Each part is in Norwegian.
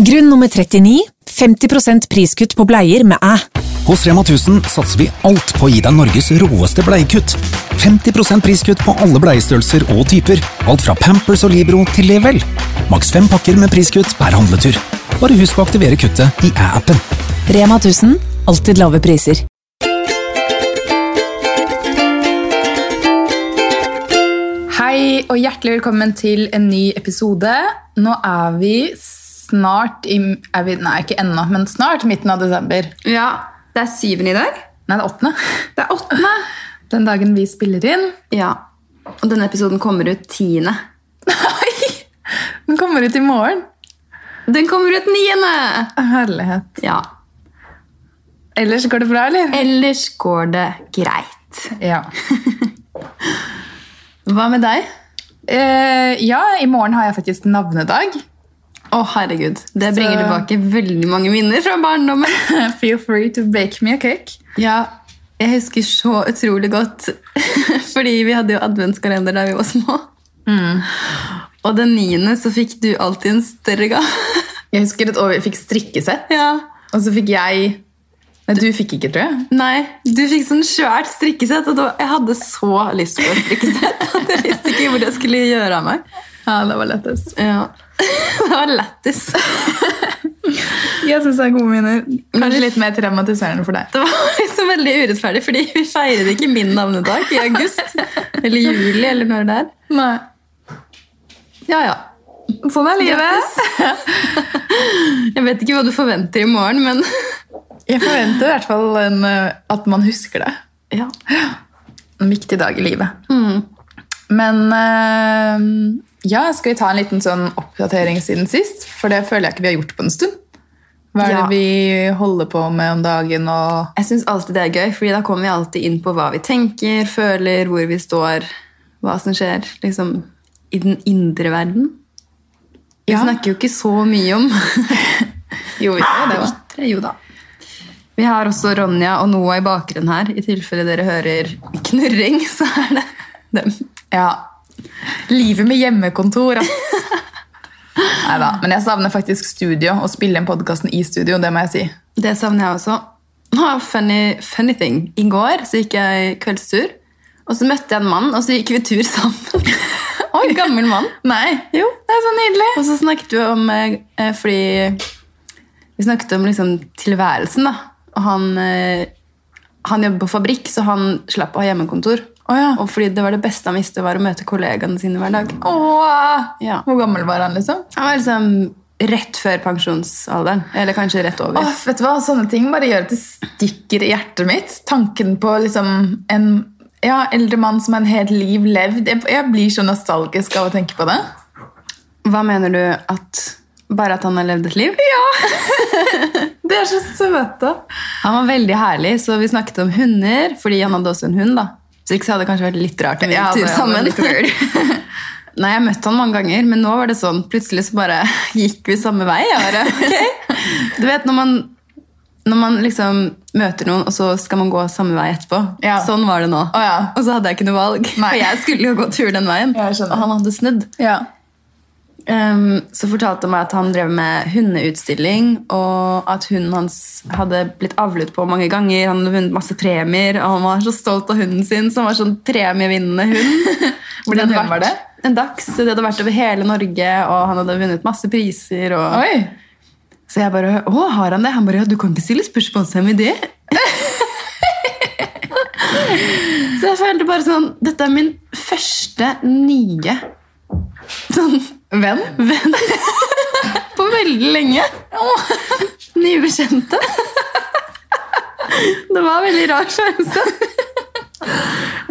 Grunn nummer 39 50% priskutt på bleier med æ. Hos Rema 1000 satser vi alt på å gi deg Norges råeste bleiekutt. 50% priskutt på alle bleiestørrelser og typer. Alt fra Pampers og Libro til Level. Maks fem pakker med priskutt per handletur. Bare husk å aktivere kuttet i æ-appen. Rema 1000 alltid lave priser. Hei og hjertelig velkommen til en ny episode. Nå er vi snart i vi, Nei, ikke ennå, men snart midten av desember. Ja, det er syvende i dag. Nei, det er åttende. Det er åttende. Den dagen vi spiller inn. Ja, og denne episoden kommer ut tiende. Nei! Den kommer ut i morgen. Den kommer ut niende! Herlighet. Ja. Ellers går det bra, eller? Ellers går det greit. Ja. Hva med deg? Eh, ja, i morgen har jeg faktisk navnedag. Å, herregud. Det bringer Så- tilbake veldig mange minner fra barndommen. Feel free to bake me a cake. Ja, jeg husker så utrolig godt, fordi vi hadde jo adventskalender da vi var små. Og den niende så fikk du alltid en større gave. Jeg husker et år vi fikk strikkesett, Ja. og så fikk jeg Nei, du fikk ikke, tror jeg. Nei, du fikk sånn svært strikkesett, og da, jeg hadde så lyst på et strikkesett at jeg visste ikke hvor jeg skulle gjøre av meg. Ja, det var lettest. Ja. Det var lettest. Jeg synes det er gode minner. Kanskje litt mer traumatiserende for deg. Det var liksom veldig urettferdig, fordi vi feiret ikke min navnedag i august. Eller juli, eller når det er. Nei. Ja, ja. Sånn er livet. Jeg vet ikke hva du forventer i morgen, men Jeg forventer i hvert fall en, eh, at man husker det. ja. En viktig dag i livet. Mm. Men eh, ja, skal vi ta en liten sånn oppdatering siden sist? For det føler jeg ikke vi har gjort på en stund. Hva er Ja. det vi holder på med om dagen? Og Jeg syns alltid det er gøy, fordi da kommer vi alltid inn på hva vi tenker, føler, hvor vi står, hva som skjer liksom, i den indre verden. Vi Ja. snakker jo ikke så mye om Jo, vi gjør det også. ytre. Jo da. Vi har også Ronja og Noah i bakgrunnen her. I tilfelle dere hører knurring, så er det dem. Ja. Livet med hjemmekontor, ass. Neida, Men jeg savner faktisk studio, å spille inn podkasten i studio. det må jeg si. Det savner jeg også. Ah, funny, funny thing. I går så gikk jeg kveldstur, og så møtte jeg en mann, og så gikk vi tur sammen. En gammel mann. Nei, Jo. det er så nydelig. Og så snakket vi om eh, Fordi vi snakket om liksom tilværelsen, da. Og han, eh, han jobber på fabrikk, så han slapp å ha hjemmekontor. Å ja. Og fordi det var det beste han visste, var å møte kollegaene sine hver dag. Åh, Ja. Hvor gammel var han, liksom? Han var liksom rett før pensjonsalderen. Eller kanskje rett over. Åh, vet du hva? Sånne ting bare gjør at det stikker i hjertet mitt. Tanken på liksom en ja, eldre mann som har en helt liv levd. Jeg, jeg blir så nostalgisk av å tenke på det. Hva mener du at Bare at han har levd et liv? Ja! Det er så søt, da. Han var veldig herlig, så vi snakket om hunder, fordi han hadde også en hund. da. Så hadde det kanskje vært litt rart Ja, det sammen. litt Nei, jeg møtte han mange ganger, men nå var det sånn, plutselig så bare gikk vi samme vei. Bare, okay. Du vet, når man, når man liksom møter noen, og så skal man gå samme vei etterpå. Ja. Sånn var det nå. Oh, ja. Og så hadde jeg ikke noe valg, Nei. for jeg skulle jo gå tur den veien. Og han hadde snudd. Ja. Um, så fortalte han meg at han drev med hundeutstilling, og at hunden hans hadde blitt avlet på mange ganger. Han hadde vunnet masse premier, og han var så stolt av hunden sin, som var sånn premievinnende hund. Hvor det Hvordan hund var vært En dags. Det hadde vært over hele Norge, og han hadde vunnet masse priser. Og... Oi! Så jeg bare Å, har han det? Han bare Ja, du kan ikke stille spørsmål med det. så jeg følte bare sånn Dette er min første nye sånn Venn? venn på veldig lenge. Nye bekjente. Det var en veldig rar følelse.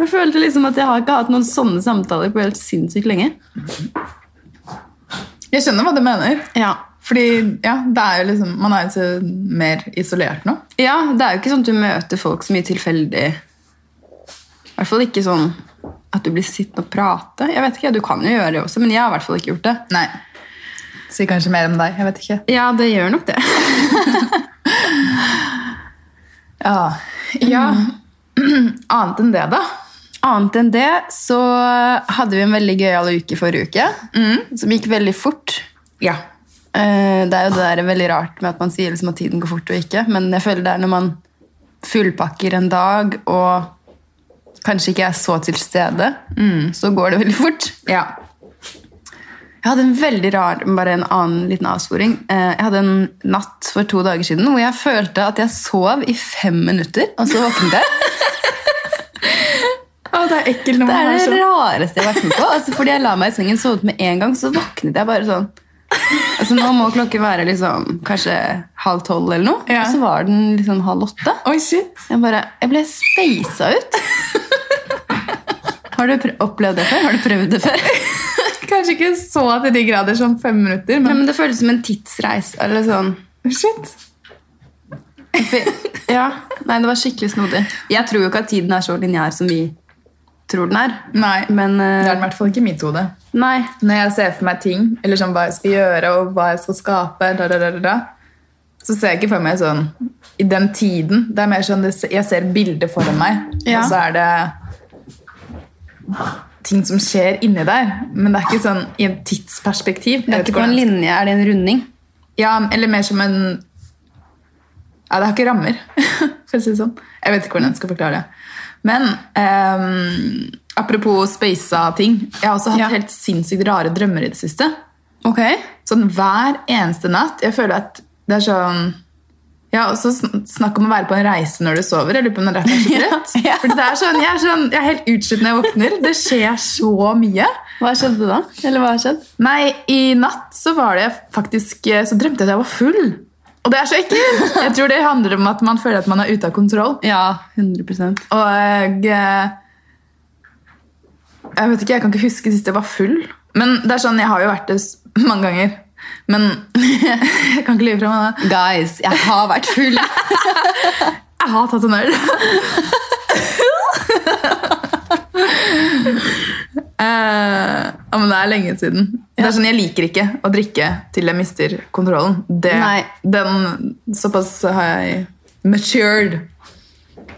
Jeg følte liksom at jeg har ikke hatt noen sånne samtaler på helt sinnssykt lenge. Jeg skjønner hva du mener. Ja. Fordi ja, det er jo liksom, man er jo så mer isolert nå. ja, det er jo ikke sånn at du møter folk så mye tilfeldig. I hvert fall ikke sånn at du blir sittende og prate. Jeg vet ikke, Du kan jo gjøre det også, men jeg har i hvert fall ikke gjort det. Nei. Sier kanskje mer om deg. Jeg vet ikke. Ja, det gjør nok det. Ja. ja. Annet enn det, da? Annet enn det så hadde vi en veldig gøyal uke forrige uke, som gikk veldig fort. Ja. Eh, Det er jo det der veldig rart med at man sier liksom at tiden går fort og ikke, men jeg føler det er når man fullpakker en dag og kanskje ikke er så til stede, så går det veldig fort. Ja. Jeg hadde en veldig rar, bare en annen liten avsporing. Eh, Jeg hadde en natt for to dager siden hvor jeg følte at jeg sov i fem minutter, og så våknet jeg. Å, det er ekkelt når Det man er sånn. det sånn. rareste jeg har vært med på. Altså, fordi jeg la meg i sengen, sovet med en gang, så våknet jeg bare sånn. Altså, nå må klokken være liksom, kanskje halv tolv eller noe, Ja. og så var den liksom halv åtte. Oi, shit. Jeg, bare, jeg ble speisa ut. Har du opplevd det før? Har du prøvd det før? Kanskje ikke så til de grader som fem minutter, Ja, men men det føles som en tidsreis. Eller sånn. shit. Ja, nei, det var skikkelig snodig. Jeg tror jo ikke at tiden er så lineær som vi tror den er. Nei, Men uh, det er den i hvert fall ikke i mitt hode. Nei. Når jeg ser for meg ting, eller sånn hva jeg skal gjøre, og hva jeg skal skape, da, da, da, så ser jeg ikke for meg sånn i den tiden. Det er mer sånn, jeg ser bildet foran meg, Ja. og så er det ting som skjer inni der. Men det er ikke sånn i et tidsperspektiv. Det er ikke på en linje, er det en runding? Ja, eller mer som en Ja, det har ikke rammer, for å si det sånn. Jeg vet ikke hvordan jeg skal forklare det. Men um, apropos spasa ting. Jeg har også hatt Ja. helt sinnssykt rare drømmer i det siste. Ok. Sånn hver eneste natt. Jeg føler at det er sånn ja, og så Snakk om å være på en reise når du sover. Jeg lurer på om det er derfor jeg er så trøtt. Det er sånn, jeg, er sånn, jeg er helt utslitt når jeg våkner. Det skjer så mye. Hva skjedde da? Eller hva har skjedd? Nei, i natt så var det faktisk Så drømte jeg at jeg var full. Og det er så ekkelt! Jeg tror det handler om at man føler at man er ute av kontroll. Ja, 100 Og eh, Jeg vet ikke, jeg kan ikke huske sist jeg var full. Men det er sånn, jeg har jo vært det mange ganger. Men jeg kan ikke lyve fra meg det. Guys, jeg har vært full. Jeg har tatt en øl. Uh, ja, men det er lenge siden. Det er sånn, Jeg liker ikke å drikke til jeg mister kontrollen. Det, den, såpass har jeg matured.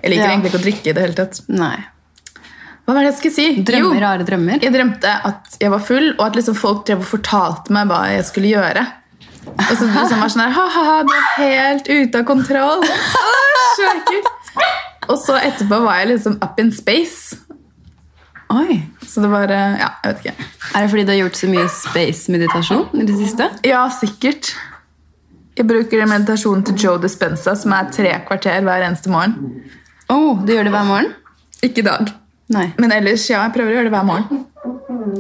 Jeg liker Ja. egentlig ikke å drikke i det hele tatt. Nei. Hva var det jeg skulle si? Drømmer, Jo, rare drømmer. jeg drømte at jeg var full, og at liksom folk drev og fortalte meg hva jeg skulle gjøre. Og så liksom var sånn her, ha-ha-ha, du er helt ute av kontroll. Åh, så ekkelt. Og så etterpå var jeg liksom up in space. Oi. Så det var, eh, ja, jeg vet ikke. Er det fordi du har gjort så mye space-meditasjon i det siste? Ja, sikkert. Jeg bruker meditasjonen til Joe Dispenza, som er tre kvarter hver eneste morgen. Oh, du gjør det hver morgen? Ikke i dag. Nei. Men ellers, ja, jeg prøver å gjøre det hver morgen.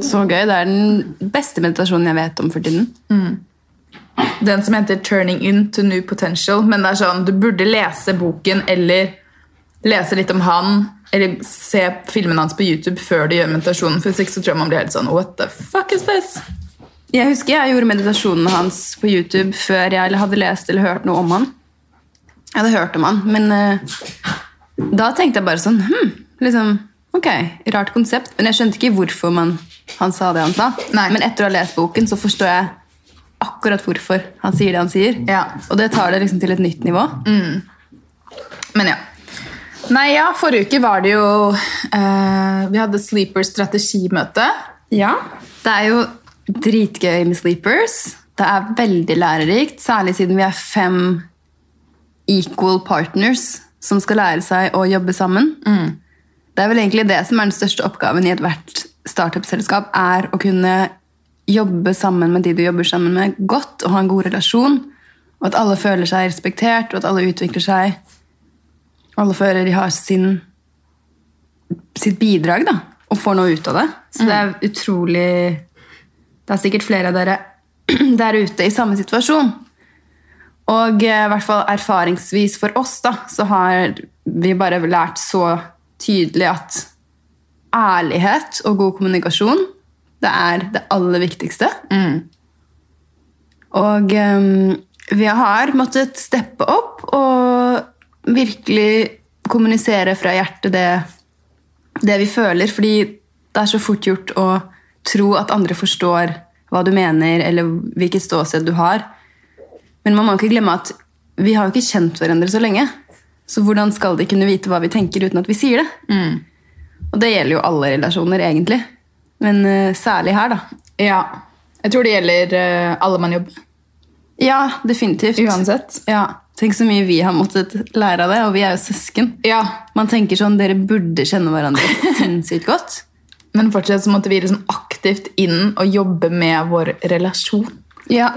Så gøy. Det er den beste meditasjonen jeg vet om for tiden. Den som heter Turning Into New Potential. Men det er sånn, du burde lese boken eller lese litt om han. Eller se filmen hans på YouTube før du gjør meditasjonen. For hvis ikke så tror jeg man blir helt sånn What the fuck is this? Jeg husker jeg gjorde meditasjonene hans på YouTube før jeg hadde lest eller hørt noe om han. Jeg hadde hørt om han, men uh, da tenkte jeg bare sånn hm, liksom, Ok, rart konsept, men jeg skjønte ikke hvorfor man, han sa det han sa. Nei. Men etter å ha lest boken så forstår jeg akkurat hvorfor han sier det han sier. Ja. Og det tar det liksom til et nytt nivå. Men ja. Nei, ja, forrige uke var det jo uh, Vi hadde Sleepers strategimøte. Ja. Det er jo dritgøy med sleepers. Det er veldig lærerikt, særlig siden vi er fem equal partners som skal lære seg å jobbe sammen. Det er vel egentlig det som er den største oppgaven i ethvert startup-selskap, er å kunne jobbe sammen med de du jobber sammen med, godt og ha en god relasjon. Og at alle føler seg respektert, og at alle utvikler seg. Alle føler de har sin sitt bidrag da, og får noe ut av det. Så det er utrolig Det er sikkert flere av dere der ute i samme situasjon. Og eh, i hvert fall erfaringsvis for oss da, så har vi bare lært så tydelig at ærlighet og god kommunikasjon det er det aller viktigste. Og um, vi har måttet steppe opp og virkelig kommunisere fra hjertet det, det vi føler, fordi det er så fort gjort å tro at andre forstår hva du mener, eller hvilket ståsted du har. Men man må ikke glemme at vi har jo ikke kjent hverandre så lenge. Så hvordan skal de kunne vite hva vi tenker uten at vi sier det? Og det gjelder jo alle relasjoner, egentlig. Men uh, særlig her, da. Ja. Jeg tror det gjelder uh, alle man jobber. Ja, definitivt. Uansett. Ja, Tenk så mye vi har måttet lære av det, og vi er jo søsken. Ja, Man tenker sånn, dere burde kjenne hverandre sinnssykt godt. Men fortsatt så måtte vi liksom aktivt inn og jobbe med vår relasjon. Ja.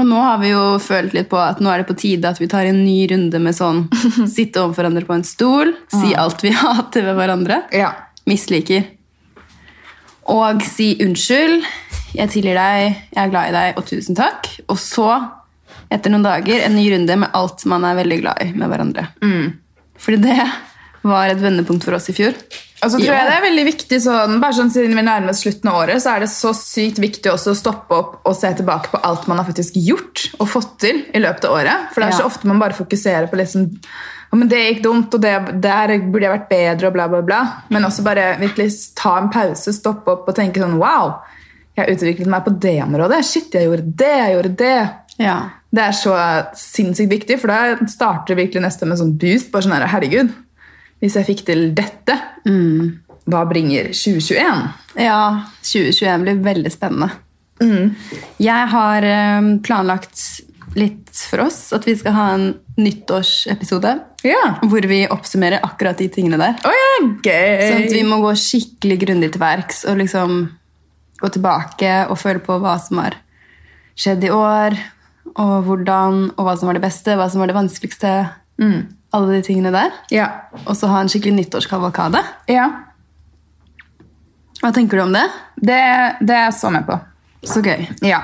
Og nå har vi jo følt litt på at nå er det på tide at vi tar en ny runde med sånn sitte overfor hverandre på en stol, si alt vi hater ved hverandre, Ja. misliker. Og si unnskyld, jeg tilgir deg, jeg er glad i deg, og tusen takk. Og så, etter noen dager, en ny runde med alt man er veldig glad i med hverandre. Fordi det var et vendepunkt for oss i fjor. Og så tror jeg det er veldig viktig sånn, bare sånn Siden vi nærmer oss slutten av året, så er det så sykt viktig også å stoppe opp og se tilbake på alt man har faktisk gjort og fått til i løpet av året. For det er Ja. så ofte man bare fokuserer på liksom men det gikk dumt, og det, der burde jeg vært bedre, og bla, bla, bla. Men også bare virkelig ta en pause, stoppe opp og tenke sånn Wow, jeg utviklet meg på det området. Shit, jeg gjorde det, jeg gjorde det. Ja. Det er så sinnssykt viktig, for da starter virkelig neste med sånn boost. bare sånn her, herregud, Hvis jeg fikk til dette, hva bringer 2021? Ja, 2021 blir veldig spennende. Jeg har eh, planlagt litt for oss at vi skal ha en nyttårsepisode Ja. hvor vi oppsummerer akkurat de tingene der. Oh, ja, gøy! Sånn at vi må gå skikkelig grundig til verks og liksom gå tilbake og føle på hva som har skjedd i år, og hvordan, og hva som var det beste, hva som var det vanskeligste. Alle de tingene der. Ja. Og så ha en skikkelig nyttårskavalkade. ja. Hva tenker du om det? Det, det er jeg så med på. Så gøy. Ja.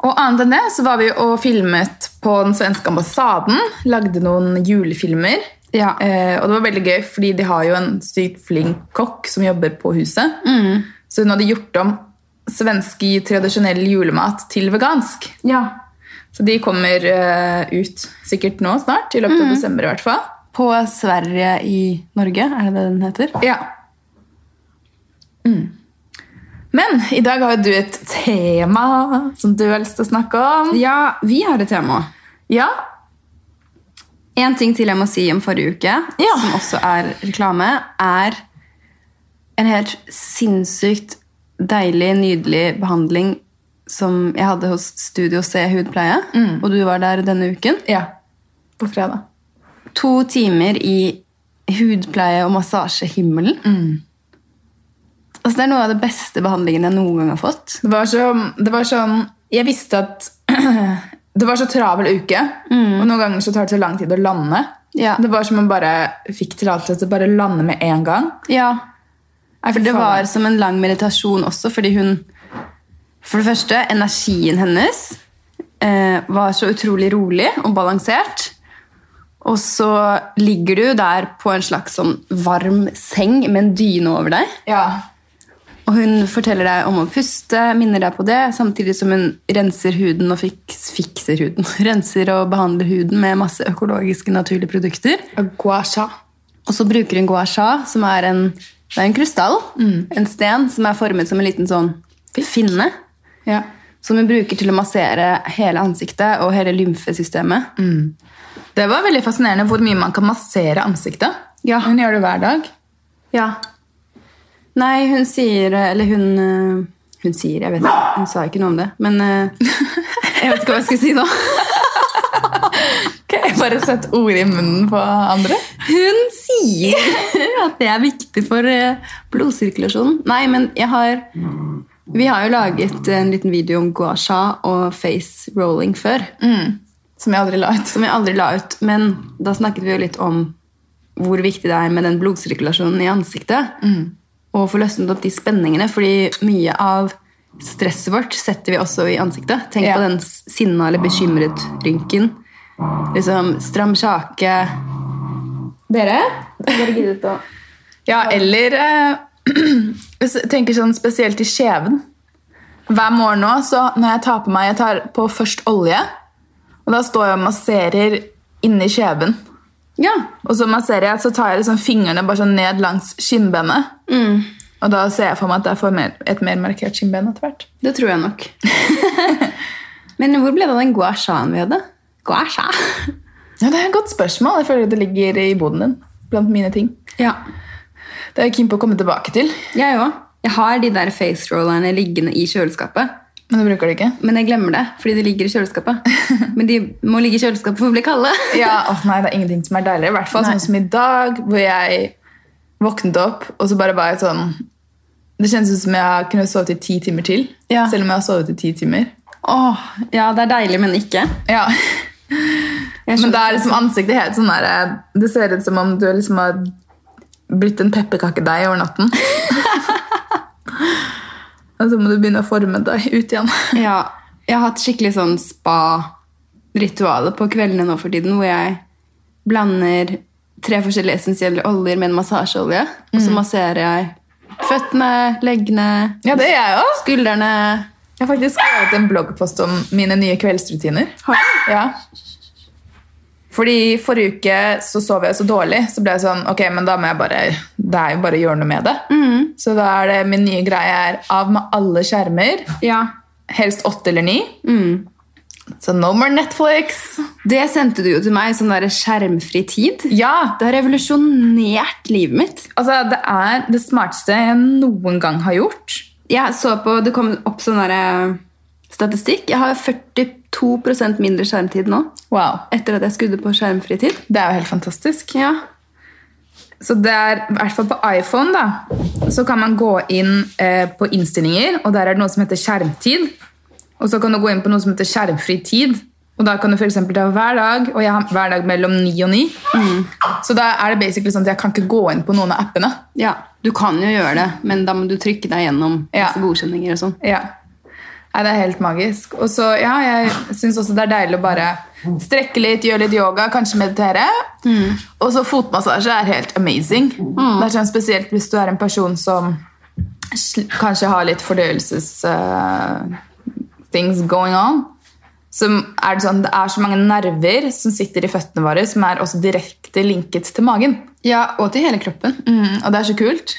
Og annet enn det så var vi og filmet på den svenske ambassaden. Lagde noen julefilmer. Ja. Eh, og det var veldig gøy, fordi de har jo en sykt flink kokk som jobber på huset. Så hun hadde gjort om svensk tradisjonell julemat til vegansk. Ja. Så de kommer eh, ut sikkert nå snart, i løpet av desember i hvert fall. På Sverige i Norge, er det det den heter? Ja. Mm. Men i dag har jo du et tema som du har lyst til å snakke om. Ja, vi har et tema. Ja, En ting til jeg må si om forrige uke, Ja. som også er reklame, er en helt sinnssykt deilig, nydelig behandling som jeg hadde hos Studio C hudpleie, og du var der denne uken. ja. På fredag. To timer i hudpleie og massasjehimmelen. Altså, det er noe av det beste behandlingen jeg noen gang har fått. Det var, så, det var sånn Jeg visste at det var så travel uke, og noen ganger så tar det så lang tid å lande. Ja. Det var som om man bare fikk tillatelse til å bare lande med en gang. Ja, for det var som en lang meditasjon også, fordi hun For det første, energien hennes eh, var så utrolig rolig og balansert. Og så ligger du der på en slags sånn varm seng med en dyne over deg. Ja. Og hun forteller deg om å puste, minner deg på det, samtidig som hun renser huden og fiks, fikser huden. Renser og behandler huden med masse økologiske, naturlige produkter. Gua sha. Og så bruker hun gua sha, som er en, det er en krystall, en sten, som er formet som en liten sånn finne, Ja. som hun bruker til å massere hele ansiktet og hele lymfesystemet. Det var veldig fascinerende hvor mye man kan massere ansiktet. Ja. Hun gjør det hver dag. Ja. Nei, hun sier, eller hun, øh, hun sier, jeg vet ikke, hun sa ikke noe om det, men øh, jeg vet ikke hva jeg skal si nå. Ok, Bare sett ord i munnen på andre. Hun sier at det er viktig for eh, blodsirkulasjonen. Nei, men jeg har Vi har jo laget en liten video om gua sha og face rolling før. Som jeg aldri la ut. Som jeg aldri la ut. Men da snakket vi jo litt om hvor viktig det er med den blodsirkulasjonen i ansiktet. Og få løsnet opp de spenningene, fordi mye av stresset vårt setter vi også i ansiktet. Tenk Ja. på den sinna eller bekymret-rynken. Liksom stram kjake. Dere? Dere giddet å Ja, eller eh, hvis jeg tenker sånn spesielt i kjeven. Hver morgen nå, så når jeg tar på meg Jeg tar på først olje, og da står jeg og masserer inni kjeven. Ja. Og så masserer jeg, så tar jeg liksom fingrene bare sånn ned langs skinnbenet. Og da ser jeg for meg at jeg får mer, et mer markert skinnben etter hvert. Det tror jeg nok. Men hvor ble det av den gua shaen vi hadde? Gua sha? Ja, Det er et godt spørsmål. Jeg føler det ligger i boden din. Blant mine ting. Ja. Det er jeg keen på å komme tilbake til. Jeg òg. Jeg har de der face rollerne liggende i kjøleskapet. Men du bruker det ikke? Men jeg glemmer det, fordi de ligger i kjøleskapet. Men de må ligge i kjøleskapet for å bli kalde. Ja, åh nei, det er ingenting som er deiligere. I hvert fall Nei. sånn som i dag, hvor jeg våknet opp, og så bare var jeg sånn Det kjennes ut som jeg kunne sovet i ti timer til. Ja. Selv om jeg har sovet i ti timer. Åh, ja, det er deilig, men ikke. Ja. Men da er liksom ansiktet helt sånn der Det ser ut som om du liksom har blitt en pepperkakedeig over natten. Og så må du begynne å forme deg ut igjen. Ja, jeg har hatt skikkelig sånn spa-ritualer på kveldene nå for tiden, hvor jeg blander tre forskjellige essensielle oljer med en massasjeolje, og så masserer jeg føttene, leggene, Ja, det er jeg også. skuldrene. Jeg har faktisk skrevet en bloggpost om mine nye kveldsrutiner. Har du? Ja. Fordi forrige uke så sov jeg så dårlig, så ble jeg sånn, ok, men da må jeg bare, det er jo bare å gjøre noe med det. Så da er det min nye greie er av med alle skjermer, Ja. helst åtte eller ni. Så no more Netflix. Det sendte du jo til meg, sånn der skjermfri tid. Ja, Det har revolusjonert livet mitt. altså det er det smarteste jeg noen gang har gjort. Jeg så på, Det kom opp sånn der, statistikk. Jeg har 42% mindre skjermtid nå, Wow. etter at jeg skrudde på skjermfri tid. Det er jo helt fantastisk. Ja. Så det er, i hvert fall på iPhone da, så kan man gå inn eh, på innstillinger, og der er det noe som heter skjermtid. Og så kan du gå inn på noe som heter skjermfri tid. Og da kan du for eksempel ta hver dag, og jeg har hver dag mellom 9 og 9. Så da er det basically sånn at jeg kan ikke gå inn på noen av appene. Ja, du kan jo gjøre det, men da må du trykke deg gjennom Ja. godkjenninger og sånn. Ja. Nei, det er helt magisk. Og så, ja, jeg synes også det er deilig å bare strekke litt, gjøre litt yoga, kanskje meditere. Og så fotmassasje er helt amazing. Det er sånn spesielt hvis du er en person som kanskje har litt fordøyelses uh, things going on. Så er det sånn, det er så mange nerver som sitter i føttene våre, som er også direkte linket til magen. Ja, og til hele kroppen. Mm, og det er så kult.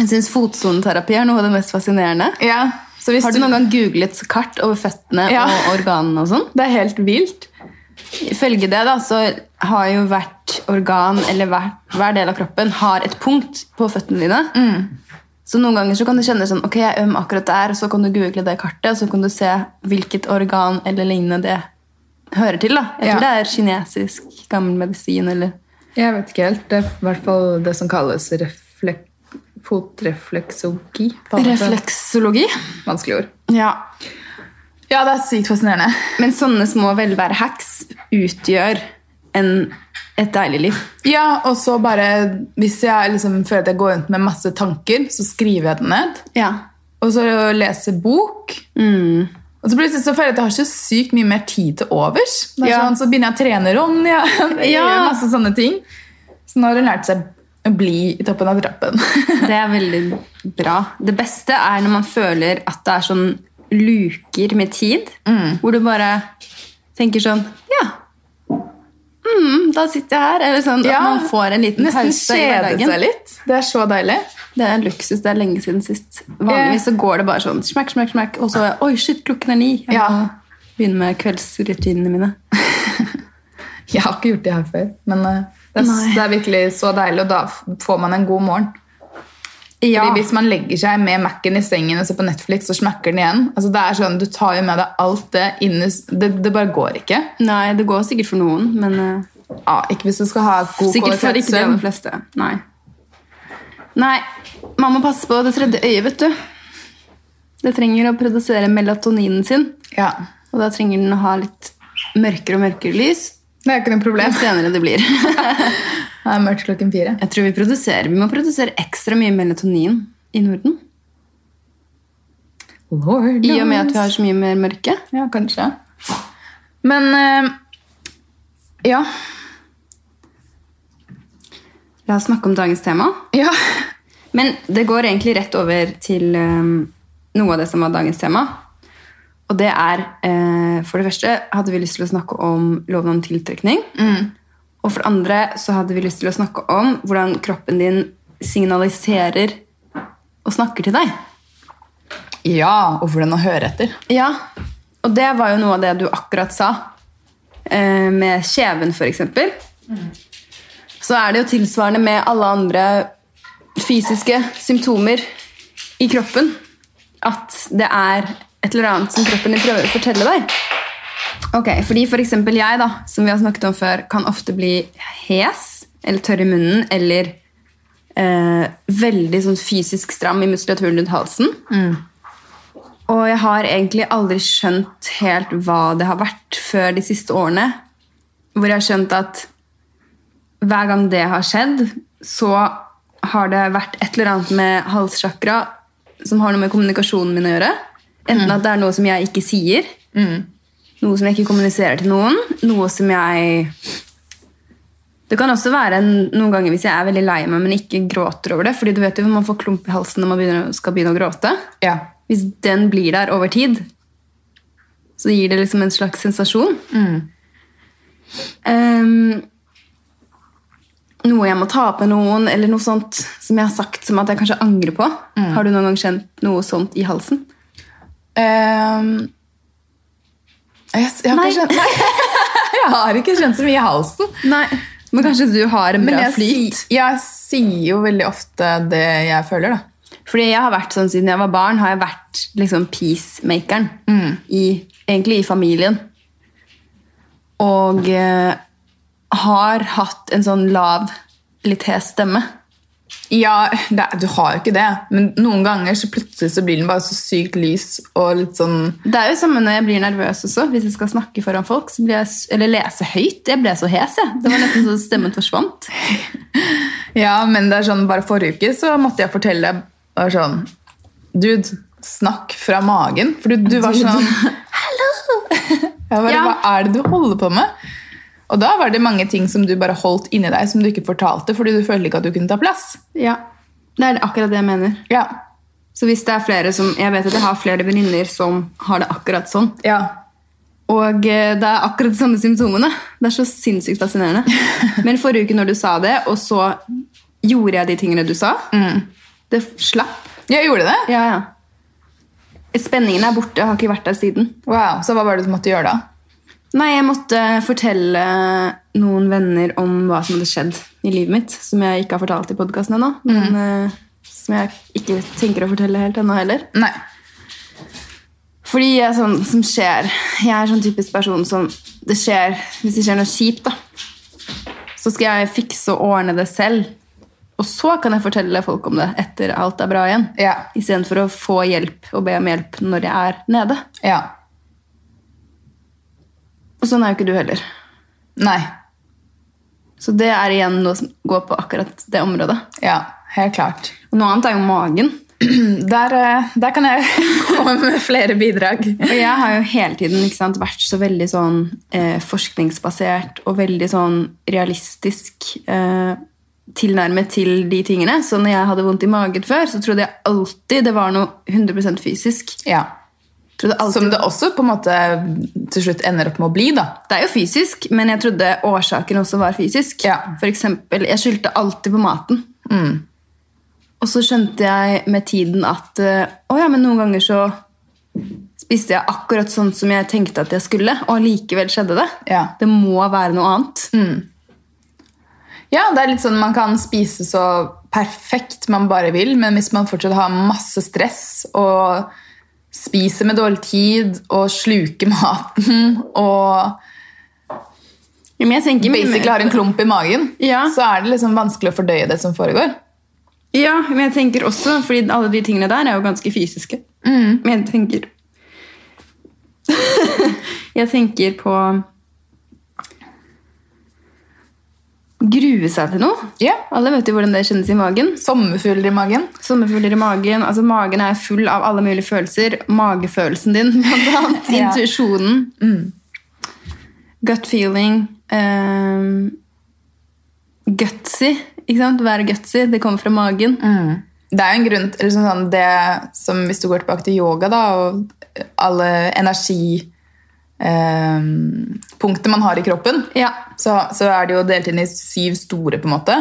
Jeg synes fotsoneterapi er noe av det mest fascinerende. Ja, så hvis Har du noen gang googlet kart over føttene Ja. og organene og sånn? Det er helt vilt. Ifølge det da, så har jo hvert organ eller hver, hver del av kroppen har et punkt på føttene dine. Så noen ganger så kan du kjenne sånn, ok, jeg er øm akkurat der, og så kan du google det kartet, og så kan du se hvilket organ eller lignende det hører til. da. Jeg Ja. tror det er kinesisk gammel medisin, eller... Jeg vet ikke helt. Det er i hvert fall det som kalles reflek er Refleksologi. Vanskelig ord. Ja. Ja, det er sykt fascinerende. Men sånne små velvære-hacks utgjør en, et deilig liv. Ja, og så bare Hvis jeg liksom føler at jeg går rundt med masse tanker, så skriver jeg det ned. Ja. Og så leser bok. Og så plutselig så føler jeg at jeg har så sykt mye mer tid til overs. Er Ja. sånn, så begynner jeg å trene Ronja. Jeg Ja. gjør masse sånne ting. Så nå har hun lært seg bli i toppen av trappen. Det er veldig bra. Det beste er når man føler at det er sånn luker med tid, hvor du bare tenker sånn Ja, mm, da sitter jeg her. Eller sånn Ja. at man får en liten Nesten pause i hverdagen. seg litt. Det er så deilig. Det er luksus. Det er lenge siden sist. Vanligvis så går det bare sånn smekk, smekk, smekk, og så Oi, shit, klokken er ni. Jeg Ja. må begynne med kveldsrutinene mine. Jeg har ikke gjort det her før, men eh, det er, det er virkelig så deilig, og da får man en god morgen. Ja. Fordi Hvis man legger seg med Mac-en i sengen og ser på Netflix, så smakker den igjen. Altså det er sånn, Du tar jo med deg alt det inni Det, det bare går ikke. Nei, det går sikkert for noen, men eh, Ja, ikke hvis du skal ha god Sikkert for ikke de aller fleste. Nei. Nei, man må passe på det tredje øyet, vet du. Det trenger å produsere melatoninen sin, Ja, og da trenger den å ha litt mørkere og mørkere lys. Det er ikke noe Jo problem. senere det blir. Det er mørkt klokken fire. Jeg tror vi produserer, vi må produsere ekstra mye melatonin i Norden. Lord I og med at vi har så mye mer mørke. Ja, kanskje. Men eh, ja. La oss snakke om dagens tema. ja. Men det går egentlig rett over til um, noe av det som var dagens tema. Og det er eh, For det første hadde vi lyst til å snakke om loven om tiltrekning. Og for det andre så hadde vi lyst til å snakke om hvordan kroppen din signaliserer og snakker til deg. Ja, og hvordan å høre etter. Ja, og det var jo noe av det du akkurat sa. Eh, med kjeven, for eksempel. Så er det jo tilsvarende med alle andre fysiske symptomer i kroppen. At det er et eller annet som kroppen din prøver å fortelle deg. Ok, fordi for eksempel jeg, da, som vi har snakket om før, kan ofte bli hes eller tørr i munnen eller eh, veldig sånn fysisk stram i muskulaturen rundt halsen. Og jeg har egentlig aldri skjønt helt hva det har vært før de siste årene. Hvor jeg har skjønt at hver gang det har skjedd, så har det vært et eller annet med halssjakra som har noe med kommunikasjonen min å gjøre. Enten at det er noe som jeg ikke sier, noe som jeg ikke kommuniserer til noen, noe som jeg Det kan også være en- noen ganger hvis jeg er veldig lei meg, men ikke gråter over det. fordi du vet jo man får klump i halsen når man begynner, skal begynne å gråte. Ja. Hvis den blir der over tid, så gir det liksom en slags sensasjon. Ehm, noe jeg må ta med noen, eller noe sånt som jeg har sagt som at jeg kanskje angrer på. Har du noen gang kjent noe sånt i halsen? Ehm, jeg, jeg, har skjønt, jeg har ikke kjent så mye i halsen. Nei. Men kanskje du har en bra flyt? jeg sier jo veldig ofte det jeg føler, da. Fordi jeg har vært sånn Siden jeg var barn, har jeg vært liksom peacemakeren. I, egentlig i familien. Og eh, har hatt en sånn lav, litt hes stemme. Ja, det, du har jo ikke det. Men noen ganger så plutselig så blir den bare så sykt lys og litt sånn Det er jo samme når jeg blir nervøs også. Hvis jeg skal snakke foran folk, så blir jeg, eller lese høyt. Jeg ble så hes, jeg. Det var nesten så stemmen forsvant. Ja, men det er sånn, bare forrige uke så måtte jeg fortelle deg sånn Dude, snakk fra magen. For du, du var sånn Hallo! Jeg bare, Ja. Hva er det du holder på med? Og da var det mange ting som du bare holdt inni deg, som du ikke fortalte fordi du følte ikke at du kunne ta plass. Ja, Det er akkurat det jeg mener. Ja. Så hvis det er flere som, Jeg vet at jeg har flere venninner som har det akkurat sånn. Ja. Og eh, det er akkurat de samme symptomene. Det er så sinnssykt fascinerende. Men forrige uke når du sa det, og så gjorde jeg de tingene du sa, det slapp. Jeg gjorde det? Ja, ja. Spenningen er borte. Jeg har ikke vært der siden. Wow, Så hva var det du måtte gjøre da? Nei, jeg måtte fortelle noen venner om hva som hadde skjedd i livet mitt, som jeg ikke har fortalt i podkasten ennå. Men uh, som jeg ikke tenker å fortelle helt ennå heller. Nei. Fordi jeg er sånn som skjer Jeg er sånn typisk person som det skjer, Hvis det skjer noe kjipt, da, så skal jeg fikse og ordne det selv. Og så kan jeg fortelle folk om det etter alt er bra igjen. Ja. Istedenfor å få hjelp og be om hjelp når jeg er nede. Ja. Og sånn er jo ikke du heller. Nei. Så det er igjen noe som går på akkurat det området. Ja, helt klart. Og noe annet er jo magen. Der, eh, der kan jeg komme med flere bidrag. Og jeg har jo hele tiden sant, vært så veldig sånn eh, forskningsbasert og veldig sånn realistisk eh, tilnærmet til de tingene. Så når jeg hadde vondt i magen før, så trodde jeg alltid det var noe 100 fysisk. Ja. Som det også på en måte til slutt ender opp med å bli, da. det er jo fysisk, men jeg trodde årsaken også var fysisk. Ja. For eksempel, jeg skyldte alltid på maten. Og så skjønte jeg med tiden at eh, å ja, men noen ganger så spiste jeg akkurat sånn som jeg tenkte at jeg skulle, og likevel skjedde det. Ja. Det må være noe annet. Ja, det er litt sånn Man kan spise så perfekt man bare vil, men hvis man fortsatt har masse stress og spiser med dårlig tid og sluker maten og basically har en klump i magen, Ja. så er det liksom vanskelig å fordøye det som foregår. Ja, men jeg tenker også, fordi alle de tingene der er jo ganske fysiske. Men jeg tenker Jeg tenker på Grue seg til noe. Ja. Alle vet jo hvordan det kjennes i magen. Sommerfugler i magen. Sommerfugler i magen. altså Magen er full av alle mulige følelser. Magefølelsen din, blant annet. Ja. Intuisjonen. Gut feeling. Um, gutsy. Ikke sant? Være gutsy. Det kommer fra magen. Det er jo en grunn liksom sånn, det som Hvis du går tilbake til yoga da, og alle energipunkter man har i kroppen, Ja. så, så er det jo delt inn i syv store, på en måte.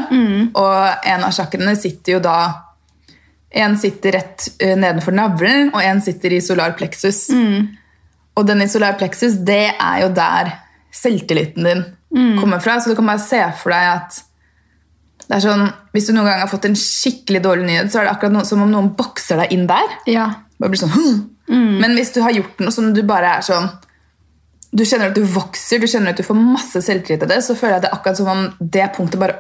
Og en av sjakrene sitter jo da En sitter rett eh, nedenfor navlen, og en sitter i solar plexus. Og den i solar plexus, det er jo der selvtilliten din kommer fra. Så du kan bare se for deg at det er sånn, Hvis du noen gang har fått en skikkelig dårlig nyhet, så er det akkurat noe, som om noen bokser deg inn der. Ja. Bare blir sånn, «Hm!» Men hvis du har gjort noe som du bare er sånn Du kjenner at du vokser, du kjenner at du får masse selvtillit av det, så føler jeg det er akkurat som om det punktet bare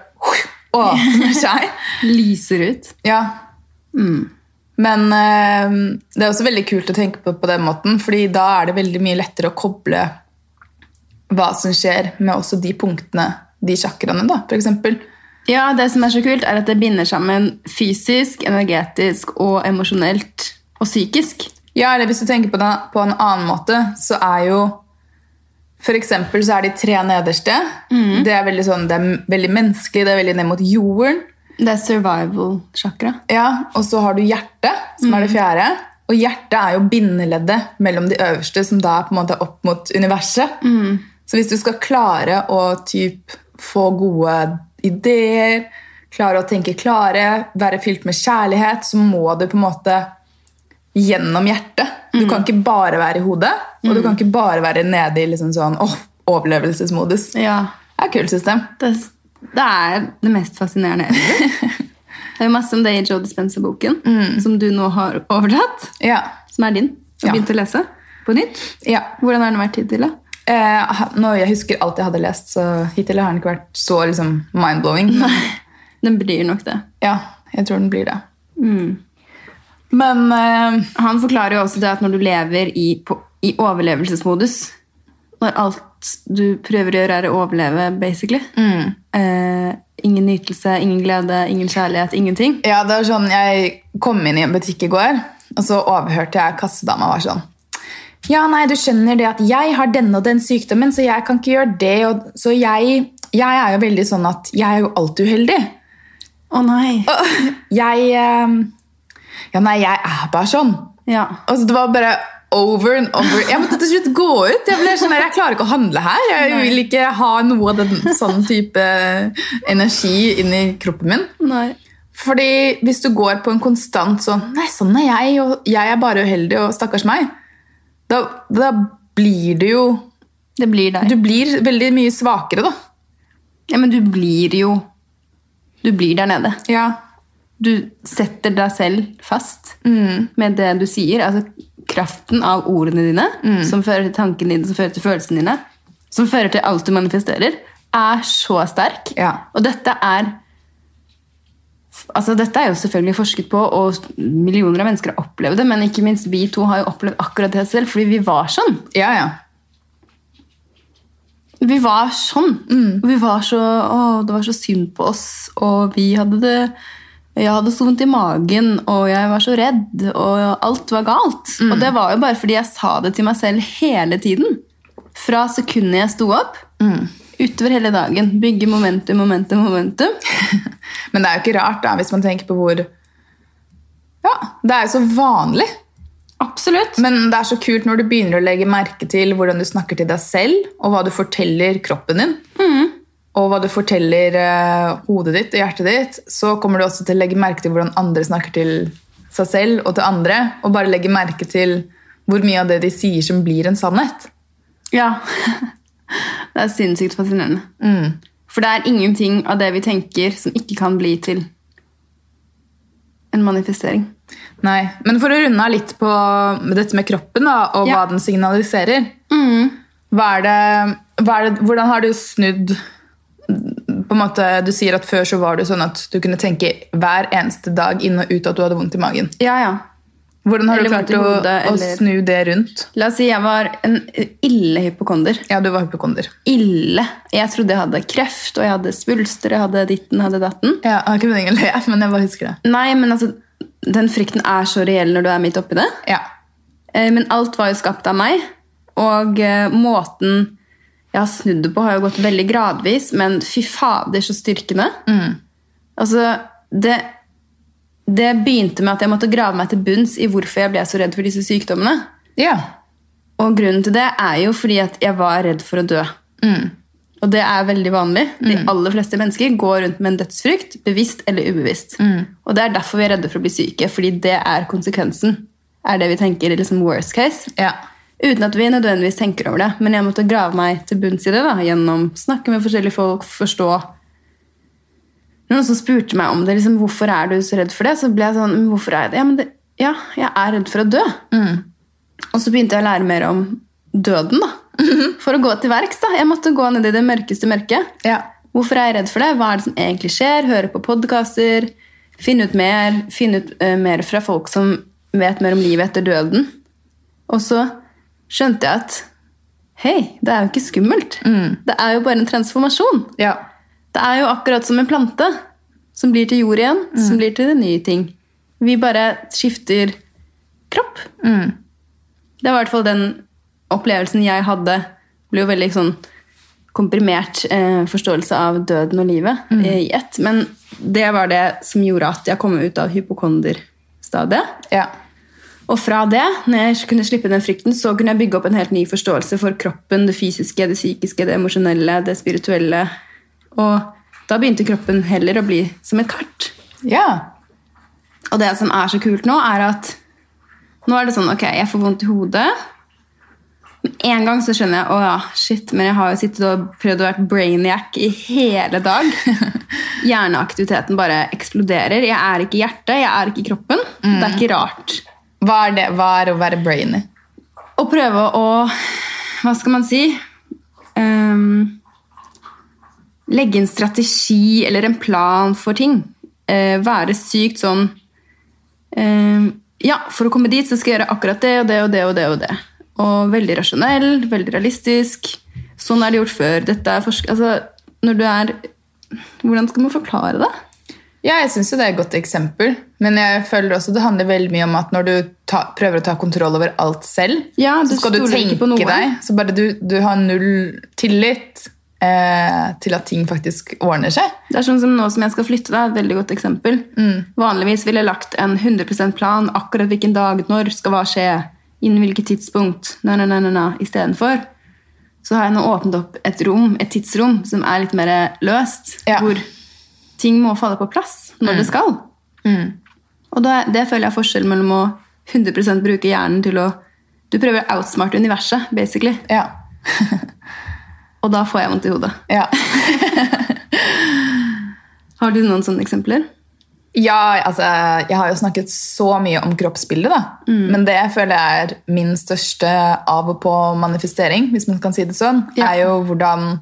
åpner seg. Lyser ut. Ja. Men eh, det er også veldig kult å tenke på på den måten, fordi da er det veldig mye lettere å koble hva som skjer med også de punktene, de chakraene, da, eksempel. Ja, det som er så kult, er at det binder sammen fysisk, energetisk og emosjonelt og psykisk. Ja, eller hvis du tenker på det på en annen måte, så er jo For eksempel så er de tre nederste. Det er veldig sånn, det er veldig menneskelig, det er veldig ned mot jorden. Det er survival chakra. Ja, Og så har du hjertet, som er det fjerde. Og hjertet er jo bindeleddet mellom de øverste, som da er på en måte opp mot universet. Så hvis du skal klare å typ, få gode ideer, klare å tenke klare, være fylt med kjærlighet, så må du på en måte gjennom hjertet. Du kan ikke bare være i hodet, og du kan ikke bare være nede i liksom sånn, oh, overlevelsesmodus. Ja, Det er et kult system. det, det er det mest fascinerende. Det er jo masse om det i Joe Dispenser-boken, som du nå har overtatt, Ja. som er din, og Ja. begynt å lese på nytt. ja. Hvordan har den vært hittil? da? Eh, jeg husker alt jeg hadde lest, så hittil har den ikke vært så liksom, mind-blowing. Den blir nok det. ja, jeg tror den blir det. Men uh, Han forklarer jo også det at når du lever i, på, i overlevelsesmodus, når alt du prøver å gjøre er å overleve, basically, eh, ingen nytelse, ingen glede, ingen kjærlighet, ingenting. ja, det var sånn, jeg kom inn i en butikk i går, og så overhørte jeg kassedama var sånn Ja, nei, du skjønner det at jeg har denne og den sykdommen, så jeg kan ikke gjøre det. Og, så jeg, jeg er jo veldig sånn at jeg er jo alltid uheldig. Å nei. Jeg eh, Ja, nei, jeg er bare sånn. Ja. Altså, det var bare over and over. Jeg måtte til slutt gå ut. Jeg ble sånn, jeg klarer ikke å handle her. Jeg vil ikke ha noe av den sånn type energi inn i kroppen min. Nei. Fordi hvis du går på en konstant sånn Nei, sånn er jeg, og jeg er bare uheldig, og stakkars meg. Da, da blir du jo Det blir deg. Du blir veldig mye svakere, da. Ja, men du blir jo Du blir der nede. Ja. Du setter deg selv fast med det du sier. Altså kraften av ordene dine, som fører til tankene dine, som fører til følelsene dine, som fører til alt du manifesterer, er så sterk. Ja. Og dette er Altså, dette er jo selvfølgelig forsket på, og millioner av mennesker har opplevd det, men ikke minst vi to har jo opplevd akkurat det selv, fordi vi var sånn. Ja, ja. Vi var sånn. Og vi var så, å, det var så synd på oss, og vi hadde det jeg hadde så vondt i magen, og jeg var så redd, og alt var galt. Og det var jo bare fordi jeg sa det til meg selv hele tiden. Fra sekundet jeg sto opp, utover hele dagen. Bygge momentum, momentum, momentum. Men det er jo ikke rart, da, hvis man tenker på hvor Ja, det er jo så vanlig. Absolutt. Men det er så kult når du begynner å legge merke til hvordan du snakker til deg selv, og hva du forteller kroppen din, og hva du forteller eh, hodet ditt og hjertet ditt, så kommer du også til å legge merke til hvordan andre snakker til seg selv og til andre, og bare legge merke til hvor mye av det de sier som blir en sannhet. Ja. Det er sinnssykt fascinerende. For det er ingenting av det vi tenker som ikke kan bli til en manifestering. Nei, Men for å runde av litt på dette med kroppen da, og Ja. hva den signaliserer hva er det, hva er det, Hvordan har du snudd på en måte, Du sier at før så var det sånn at du kunne tenke hver eneste dag inn og ut at du hadde vondt i magen. Ja, ja. Hvordan har Eller du klart hodet, å, eller- snu det rundt? La oss si jeg var en ille hypokonder. Ja, du var hypokonder. Ille. Jeg trodde jeg hadde kreft, og jeg hadde svulster, jeg hadde ditten, hadde datten. Ja, jeg har ikke meningen å le, men jeg bare husker det. Nei, men altså, den frykten er så reell når du er midt oppi det. Ja. Eh, Men alt var jo skapt av meg, og eh, måten jeg har snudd det på, har jo gått veldig gradvis, men fy fader, så styrkende. Altså, det, det begynte med at jeg måtte grave meg til bunns i hvorfor jeg ble så redd for disse sykdommene. ja. Og grunnen til det er jo fordi at jeg var redd for å dø. Og det er veldig vanlig. De aller fleste mennesker går rundt med en dødsfrykt, bevisst eller ubevisst. Og det er derfor vi er redde for å bli syke, fordi det er konsekvensen. Er det vi tenker liksom worst case. Ja. Uten at vi nødvendigvis tenker over det. Men jeg måtte grave meg til bunns i det da, gjennom snakke med forskjellige folk, forstå. Noen som spurte meg om det, liksom, hvorfor er du så redd for det, så ble jeg sånn, hvorfor er jeg det? Ja, det, ja jeg er redd for å dø. Og så begynte jeg å lære mer om døden, da. For å gå til verks, da. Jeg måtte gå ned i det mørkeste mørket. Ja. Hvorfor er jeg redd for det? Hva er det som egentlig skjer? Høre på podkaster, finne ut mer. Finne ut uh, mer fra folk som vet mer om livet etter døden. Og så skjønte jeg at hei, det er jo ikke skummelt. Det er jo bare en transformasjon. Ja. Det er jo akkurat som en plante som blir til jord igjen, som blir til nye ting. Vi bare skifter kropp. Det var i hvert fall den opplevelsen jeg hadde. Det ble jo veldig sånn komprimert eh, forståelse av døden og livet mm. i ett. Men det var det som gjorde at jeg kom ut av hypokonderstadiet. Ja. Og fra det, når jeg kunne slippe den frykten, så kunne jeg bygge opp en helt ny forståelse for kroppen, det fysiske, det psykiske, det emosjonelle, det spirituelle. Og da begynte kroppen heller å bli som et kart. Ja. Og det som er så kult nå, er at nå er det sånn, ok, jeg får vondt i hodet. Med en gang så skjønner jeg, å ja, shit, men jeg har jo sittet og prøvd å være brainiac i hele dag. Hjerneaktiviteten bare eksploderer. Jeg er ikke hjertet, jeg er ikke kroppen. Det er ikke rart. Hva er, det? Hva er å være brainy? Å prøve å, hva skal man si, Um, legge en strategi eller en plan for ting. Uh, være sykt sånn ehm, Ja, for å komme dit så skal jeg gjøre akkurat det og det og det og det. Og det. Og veldig rasjonell, veldig realistisk. Sånn er det gjort før. Dette er forsk... Altså, når du er Hvordan skal man forklare det? Ja, jeg syns det er et godt eksempel. Men jeg føler også det handler veldig mye om at når du ta, prøver å ta kontroll over alt selv, Ja, så skal du tenke deg. Så bare du, du har null tillit eh, til at ting faktisk ordner seg. Det er sånn som nå som jeg skal flytte, da, et veldig godt eksempel. Vanligvis ville jeg lagt en 100% plan, akkurat hvilken dag, når skal hva skje, innen hvilket tidspunkt, na, na, na, na, na, istedenfor. Så har jeg nå åpnet opp et rom, et tidsrom, som er litt mer løst, Ja. hvor ting må falle på plass når det skal. Og da, det føler jeg er forskjell mellom å 100 bruke hjernen til å Du prøver å outsmarte universet, basically. Ja. Og da får jeg vondt i hodet. ja. Har du noen sånne eksempler? Ja, altså, jeg har jo snakket så mye om kroppsbildet, da. Mm. Men det jeg føler er min største av og på manifestering, hvis man kan si det sånn, Ja. er jo hvordan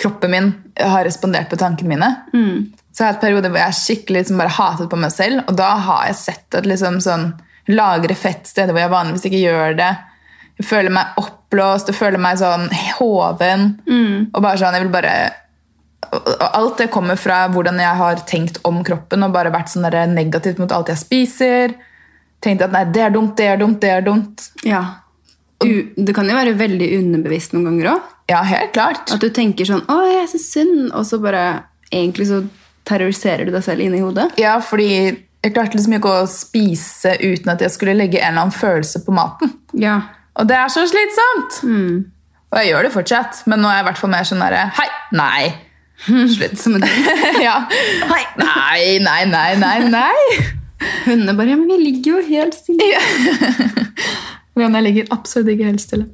kroppen min har respondert på tankene mine. Mm. Så jeg har hatt perioder hvor jeg skikkelig liksom bare hatet på meg selv, og da har jeg sett at liksom sånn lagre fett steder hvor jeg vanligvis ikke gjør det. Jeg føler meg oppblåst, jeg føler meg sånn hoven. Mm. Og bare sånn, jeg vil bare og og alt det kommer fra hvordan jeg har tenkt om kroppen og bare vært sånn negativt mot alt jeg spiser. Tenkt at nei, det er dumt, det er dumt, det er dumt. Ja. Det kan jo være veldig underbevisst noen ganger òg. Ja, helt klart. At du tenker sånn 'Å, jeg er så synd', og så bare egentlig så terroriserer du deg selv inni hodet. Ja, fordi jeg klarte liksom ikke å spise uten at jeg skulle legge en eller annen følelse på maten. Ja. Og det er så slitsomt! Og jeg gjør det fortsatt, men nå er jeg i hvert fall mer sånn derre Hei! Nei! Slutt. Som en ja. Hei! Nei, nei, nei, nei, nei! Hundene bare 'Ja, men vi ligger jo helt stille'. Leona ligger absolutt ikke helt stille.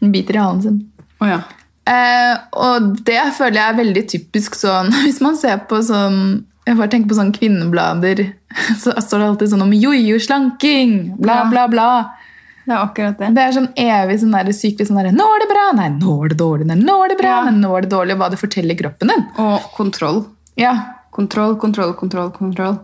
Den biter i halen sin. Oh, ja. Eh, og det føler jeg er veldig typisk sånn Hvis man ser på sånn Jeg bare tenker på sånne kvinneblader, så står det alltid sånn om jojo-slanking, bla, bla, bla. Det er akkurat det. Det er sånn evig sånn der sykelig sånn derre Nå er det bra! Nei, nå er det dårlig. Nei, nå er det bra! Ja. Nei, nå er det dårlig. Hva det forteller kroppen din. Og kontroll. Ja. Kontroll, kontroll, kontroll. kontroll.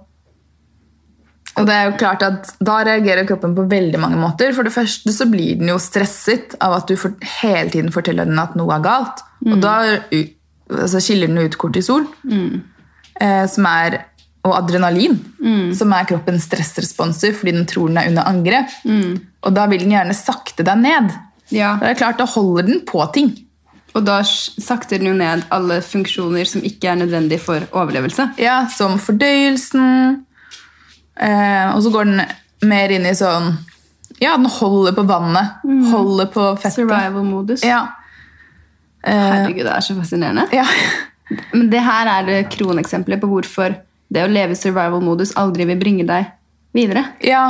Og det er jo klart at Da reagerer kroppen på veldig mange måter. For det første så blir den jo stresset av at du for, hele tiden forteller den at noe er galt. Og da altså, skiller den ut kortisol, eh, som er, og adrenalin, som er kroppens stressresponser fordi den tror den er under angrep. Og da vil den gjerne sakte deg ned. Ja. Da er det klart, da holder den på ting. Og da sakter den jo ned alle funksjoner som ikke er nødvendig for overlevelse. Ja, Som fordøyelsen. Eh, og så går den mer inn i sånn Ja, den holder på vannet. Holder på fettet. Survival-modus. Ja. Eh, Herregud, det er så fascinerende. ja. Men det her er det kroneksempelet på hvorfor det å leve i survival-modus aldri vil bringe deg videre. ja.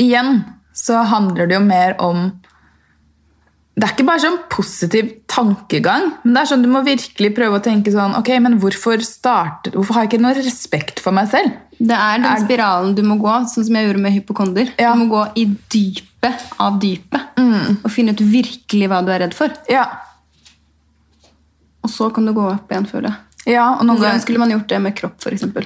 Igjen så handler det jo mer om det er ikke bare sånn positiv tankegang, men det er sånn du må virkelig prøve å tenke sånn Ok, men hvorfor starte, Hvorfor har jeg ikke noe respekt for meg selv? Det er den Er- spiralen du må gå, sånn som jeg gjorde med hypokonder. Ja. Du må gå i dypet av dypet og finne ut virkelig hva du er redd for. Ja, Og så kan du gå opp igjen, føler jeg. ja og noen Hvordan ganger skulle man gjort det med kropp, for eksempel?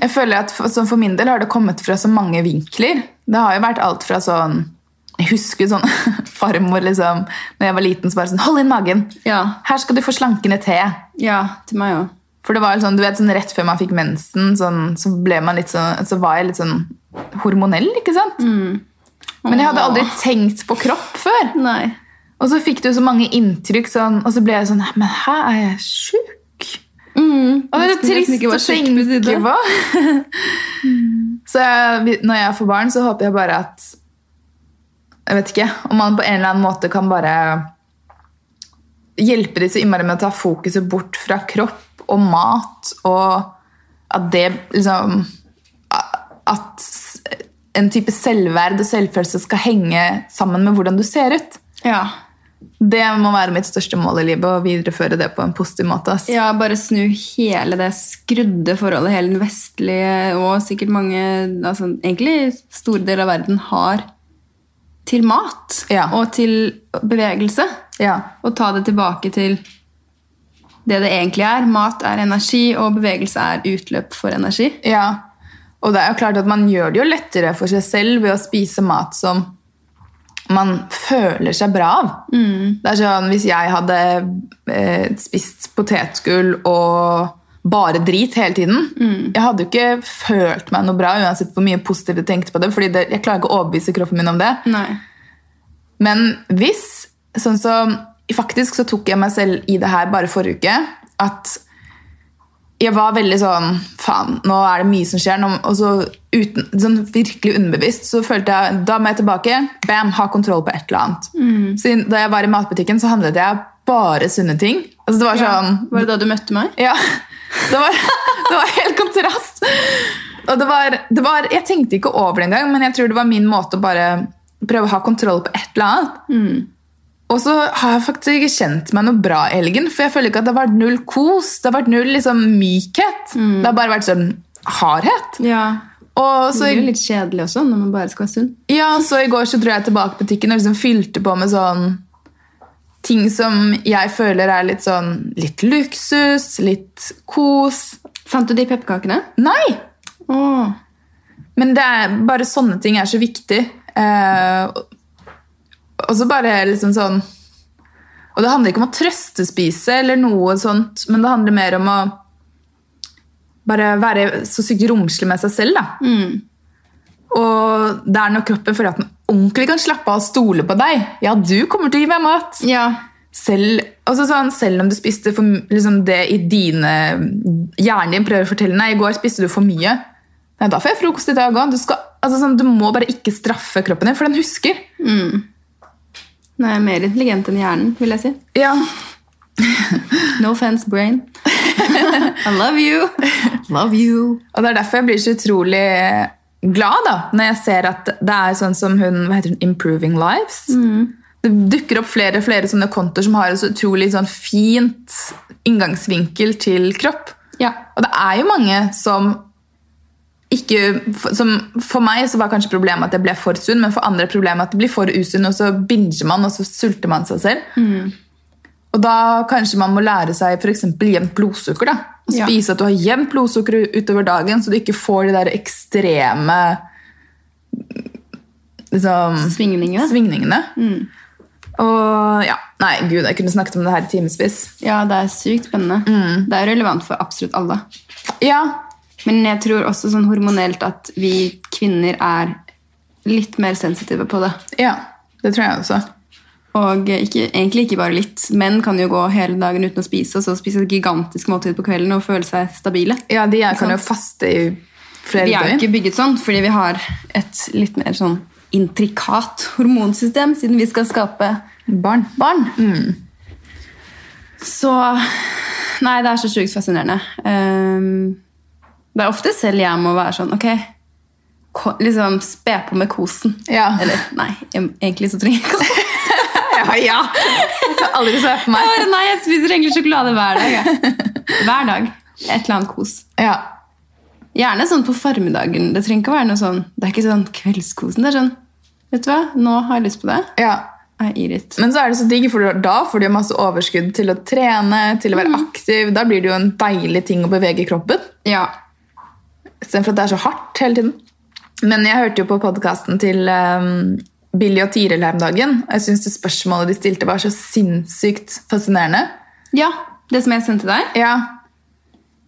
Jeg føler at for, sånn for min del har det kommet fra så mange vinkler. Det har jo vært alt fra sånn Jeg husker sånn farmor liksom Når jeg var liten, så bare sånn Hold inn magen! Ja. Her skal du få slankende te. Ja, til meg også. For det var sånn, du vet, sånn rett før man fikk mensen, sånn, så, sånn, så var jeg litt sånn hormonell, ikke sant? Men jeg hadde aldri tenkt på kropp før. Nei. Og så fikk du så mange inntrykk, sånn, og så ble jeg sånn Men her er jeg sjuk? Mm. Og det er så trist å på tenke på. så jeg, når jeg får barn, så håper jeg bare at Jeg vet ikke om man på en eller annen måte kan bare hjelpe de så innmari med å ta fokuset bort fra kropp og mat, og at det liksom At en type selvverd og selvfølelse skal henge sammen med hvordan du ser ut. Ja. Det må være mitt største mål i livet, å videreføre det på en positiv måte. ass. ja, bare snu hele det skrudde forholdet hele den vestlige og sikkert mange altså Egentlig store deler av verden har til mat Ja. og til bevegelse. Ja. Og ta det tilbake til det det egentlig er. Mat er energi, og bevegelse er utløp for energi. Ja, og det er jo klart at man gjør det jo lettere for seg selv ved å spise mat som man føler seg bra av. Det er sånn, Hvis jeg hadde eh, spist potetgull og bare drit hele tiden Jeg hadde jo ikke følt meg noe bra uansett hvor mye positivt jeg tenkte på det. fordi det, jeg klarer ikke å overbevise kroppen min om det. Nei. Men hvis sånn så, Faktisk så tok jeg meg selv i det her bare forrige uke. At jeg var veldig sånn Faen, nå er det mye som skjer. Nå, og så uten, sånn virkelig underbevisst så følte jeg da må jeg tilbake. Bam, ha kontroll på et eller annet. Så da jeg var i matbutikken, så handlet jeg bare sunne ting. Altså det var sånn Var det da du møtte meg? ja, det var, det var helt kontrast. Og det var, det var, jeg tenkte ikke over det engang, men jeg tror det var min måte å bare prøve å ha kontroll på et eller annet. Og så har jeg faktisk ikke kjent meg noe bra i helgen, for jeg føler ikke at det har vært null kos. Det har vært null liksom, mykhet. Det har bare vært sånn hardhet. Ja. Og Så det er jo litt kjedelig også, når man bare skal være sunn. ja, så i går så dro jeg tilbake på butikken og liksom fylte på med sånn ting som jeg føler er litt sånn litt luksus, litt kos. Fant du de pepperkakene? Nei! Åh. Men det er, bare sånne ting er så viktig. Eh, og så bare liksom sånn Og det handler ikke om å trøstespise, eller noe sånt, men det handler mer om å bare være så sykt romslig med seg selv. da. Og det er når kroppen føler at den ordentlig kan slappe av og stole på deg. Ja, du kommer til å gi meg mat. Ja. Selv, sånn, selv om du spiste for, liksom det i dine Hjernen din prøver å fortelle Nei, i går spiste du for mye. Nei, da får jeg frokost i dag òg. Du, altså sånn, du må bare ikke straffe kroppen din, for den husker. Den er mer intelligent enn hjernen, vil jeg si. Ja, No offense, brain. I love you. Love you. Og det er derfor jeg blir så utrolig glad da, når jeg ser at det er sånn som hun hva heter hun, Improving Lives. Det dukker opp flere og flere sånne kontoer som har et så utrolig sånn fint inngangsvinkel til kropp. Ja. Og det er jo mange som ikke som For meg så var kanskje problemet at jeg ble for sunn, men for andre problemet at det blir for usunn, og så binger man, og så sulter man seg selv. Og da kanskje man må lære seg eksempel jevnt blodsukker. da. Og Ja. Spise at du har jevnt blodsukker utover dagen, så du ikke får de der ekstreme liksom, Svingningene. svingningene. Og ja, Nei, gud, jeg kunne snakket om det her i timevis. Ja, det er sykt spennende. Det er relevant for absolutt alle. Ja, Men jeg tror også sånn hormonelt at vi kvinner er litt mer sensitive på det. ja, det tror jeg også. Og ikke, egentlig ikke bare litt. Menn kan jo gå hele dagen uten å spise, og så spise et gigantisk måltid på kvelden og føle seg stabile. Ja, de er, kan jo faste i flere døgn. Vi er jo ikke bygget sånn, fordi vi har et litt mer sånn intrikat hormonsystem, siden vi skal skape Barn. barn. Så Nei, det er så sjukt fascinerende. Um, det er ofte selv jeg må være sånn Ok, liksom spe på med kosen. Ja. Eller nei, egentlig så trenger jeg ikke Jeg bare, ja! Jeg aldri se for Jeg meg. bare, Nei, jeg spiser egentlig sjokolade hver dag. Jeg. Hver dag. Et eller annet kos. Ja. Gjerne sånn på formiddagen. Det trenger ikke å være noe sånn Det er ikke sånn kveldskosen. Det er sånn Vet du hva, nå har jeg lyst på det. ja. Men så er det så digg, for da får du masse overskudd til å trene, til å være aktiv. Da blir det jo en deilig ting å bevege kroppen. Ja. Istedenfor at det er så hardt hele tiden. Men jeg hørte jo på podkasten til um, Billy og Tiril her om dagen. Jeg syns det spørsmålet de stilte, var så sinnssykt fascinerende. ja. Det som jeg sendte deg, Ja.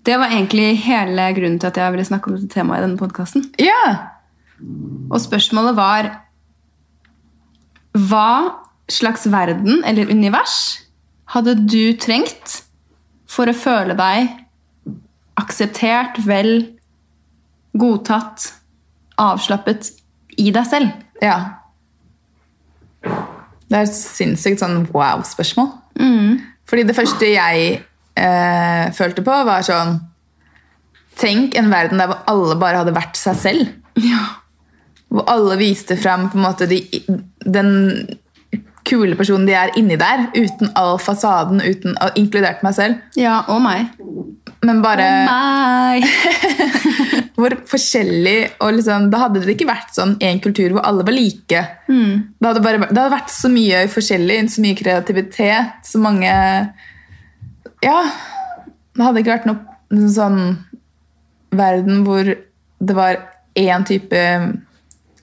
det var egentlig hele grunnen til at jeg ville snakke om dette temaet i denne podkasten. Ja. Og spørsmålet var Hva slags verden eller univers hadde du trengt for å føle deg akseptert, vel, godtatt, avslappet i deg selv? ja. Det er et sinnssykt sånn wow-spørsmål. Fordi det første jeg eh, følte på, var sånn Tenk en verden der hvor alle bare hadde vært seg selv. Ja. Hvor alle viste fram på en måte de, den kule personen de er inni der, uten all fasaden, uten, inkludert meg selv. Ja, og meg. Men bare Meg! hvor forskjellig og liksom, Da hadde det ikke vært sånn en kultur hvor alle var like. Det, hadde bare, det hadde vært så mye forskjellig, så mye kreativitet, så mange Ja. Det hadde ikke vært noe sånn verden hvor det var én type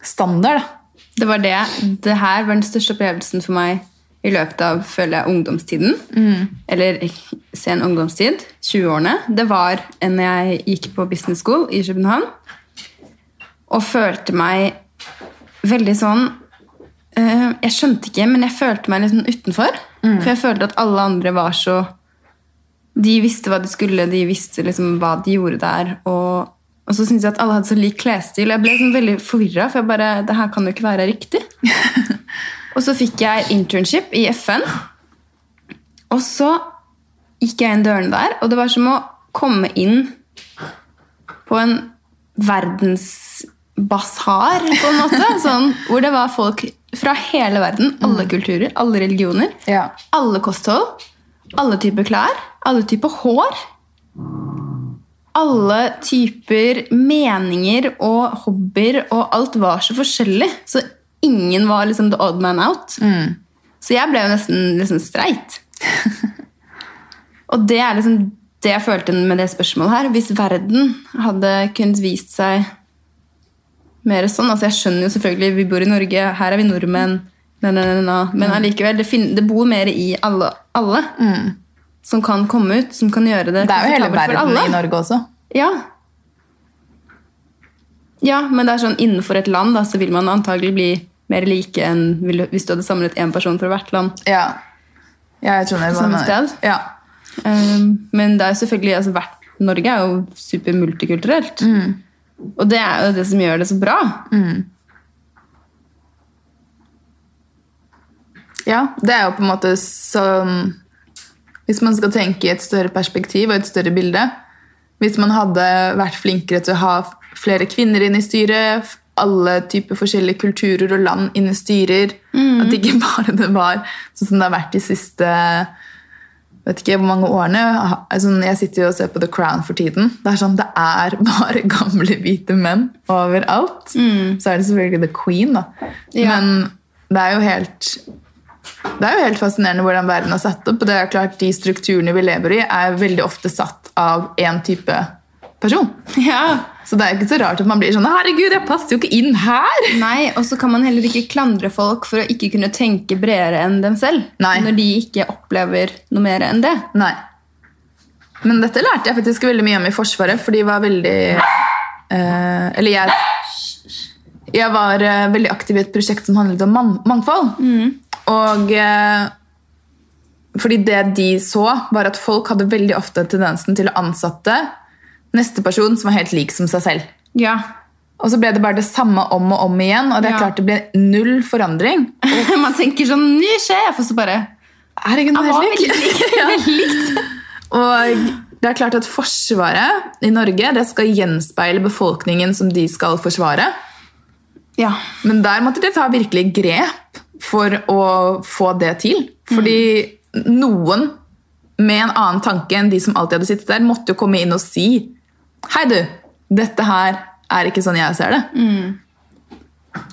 standard. da. Det var det. Det her var den største opplevelsen for meg i løpet av føler jeg, ungdomstiden. Eller sen ungdomstid. 20-årene. Det var enn jeg gikk på business school i København. Og følte meg veldig sånn eh, Jeg skjønte ikke, men jeg følte meg litt sånn utenfor. For jeg følte at alle andre var så De visste hva de skulle, de visste liksom hva de gjorde der. Og, og så syntes jeg at alle hadde så lik klesstil. Jeg ble sånn veldig forvirra, for jeg bare Det her kan jo ikke være riktig. og så fikk jeg internship i FN. Og så gikk jeg inn dørene der, og det var som å komme inn på en verdensbasar, på en måte. Sånn, hvor det var folk fra hele verden, alle kulturer, alle religioner, Ja. alle kosthold, alle typer klær, alle typer hår. Alle typer meninger og hobbyer, og alt var så forskjellig. Så ingen var liksom the odd man out. Så jeg ble jo nesten liksom streit. og det er liksom det jeg følte med det spørsmålet her. Hvis verden hadde kunnet vist seg mer sånn altså Jeg skjønner jo selvfølgelig, vi bor i Norge, her er vi nordmenn, na, na, na, men allikevel, det, det bor mer i alle, alle som kan komme ut, som kan gjøre det Det er jo hele verden i Norge også. Ja. ja, men det er sånn innenfor et land da, så vil man antagelig bli mer like enn hvis du hadde samlet én person fra hvert land. Ja. ja jeg tror det Samme du sted? Ja. Um, men det er jo selvfølgelig, altså, hvert, Norge er jo super multikulturelt. Og det er jo det som gjør det så bra. Ja, det er jo på en måte sånn Hvis man skal tenke i et større perspektiv og et større bilde Hvis man hadde vært flinkere til å ha flere kvinner inn i styret, alle typer forskjellige kulturer og land inne styrer. Mm. At ikke bare det var sånn som det har vært de siste vet ikke hvor mange årene. Altså, jeg sitter jo og ser på The Crown for tiden. Det er sånn, det er bare gamle, hvite menn overalt. Så er det selvfølgelig The Queen, da. Ja. Men det er jo helt det er jo helt fascinerende hvordan verden er satt opp. og det er klart De strukturene vi lever i, er veldig ofte satt av én type person. Ja. Så det er ikke så rart at man blir sånn Herregud, jeg passer jo ikke inn her! Nei, Og så kan man heller ikke klandre folk for å ikke kunne tenke bredere enn dem selv. Nei. Når de ikke opplever noe mer enn det. Nei. Men dette lærte jeg faktisk veldig mye om i Forsvaret, for de var veldig eh, Eller jeg Jeg var eh, veldig aktiv i et prosjekt som handlet om man mangfold. Og eh, fordi det de så, var at folk hadde veldig ofte tendensen til å ansette neste person som var helt lik som seg selv. Ja. Og så ble det bare det samme om og om igjen, og det er Ja. klart det ble null forandring. Man tenker sånn Ny sjef! Og så bare Herregud, det er helt likt. Og det er klart at Forsvaret i Norge det skal gjenspeile befolkningen som de skal forsvare. Ja. Men der måtte de ta virkelig grep for å få det til. Fordi noen med en annen tanke enn de som alltid hadde sittet der, måtte jo komme inn og si Hei, du. Dette her er ikke sånn jeg ser det.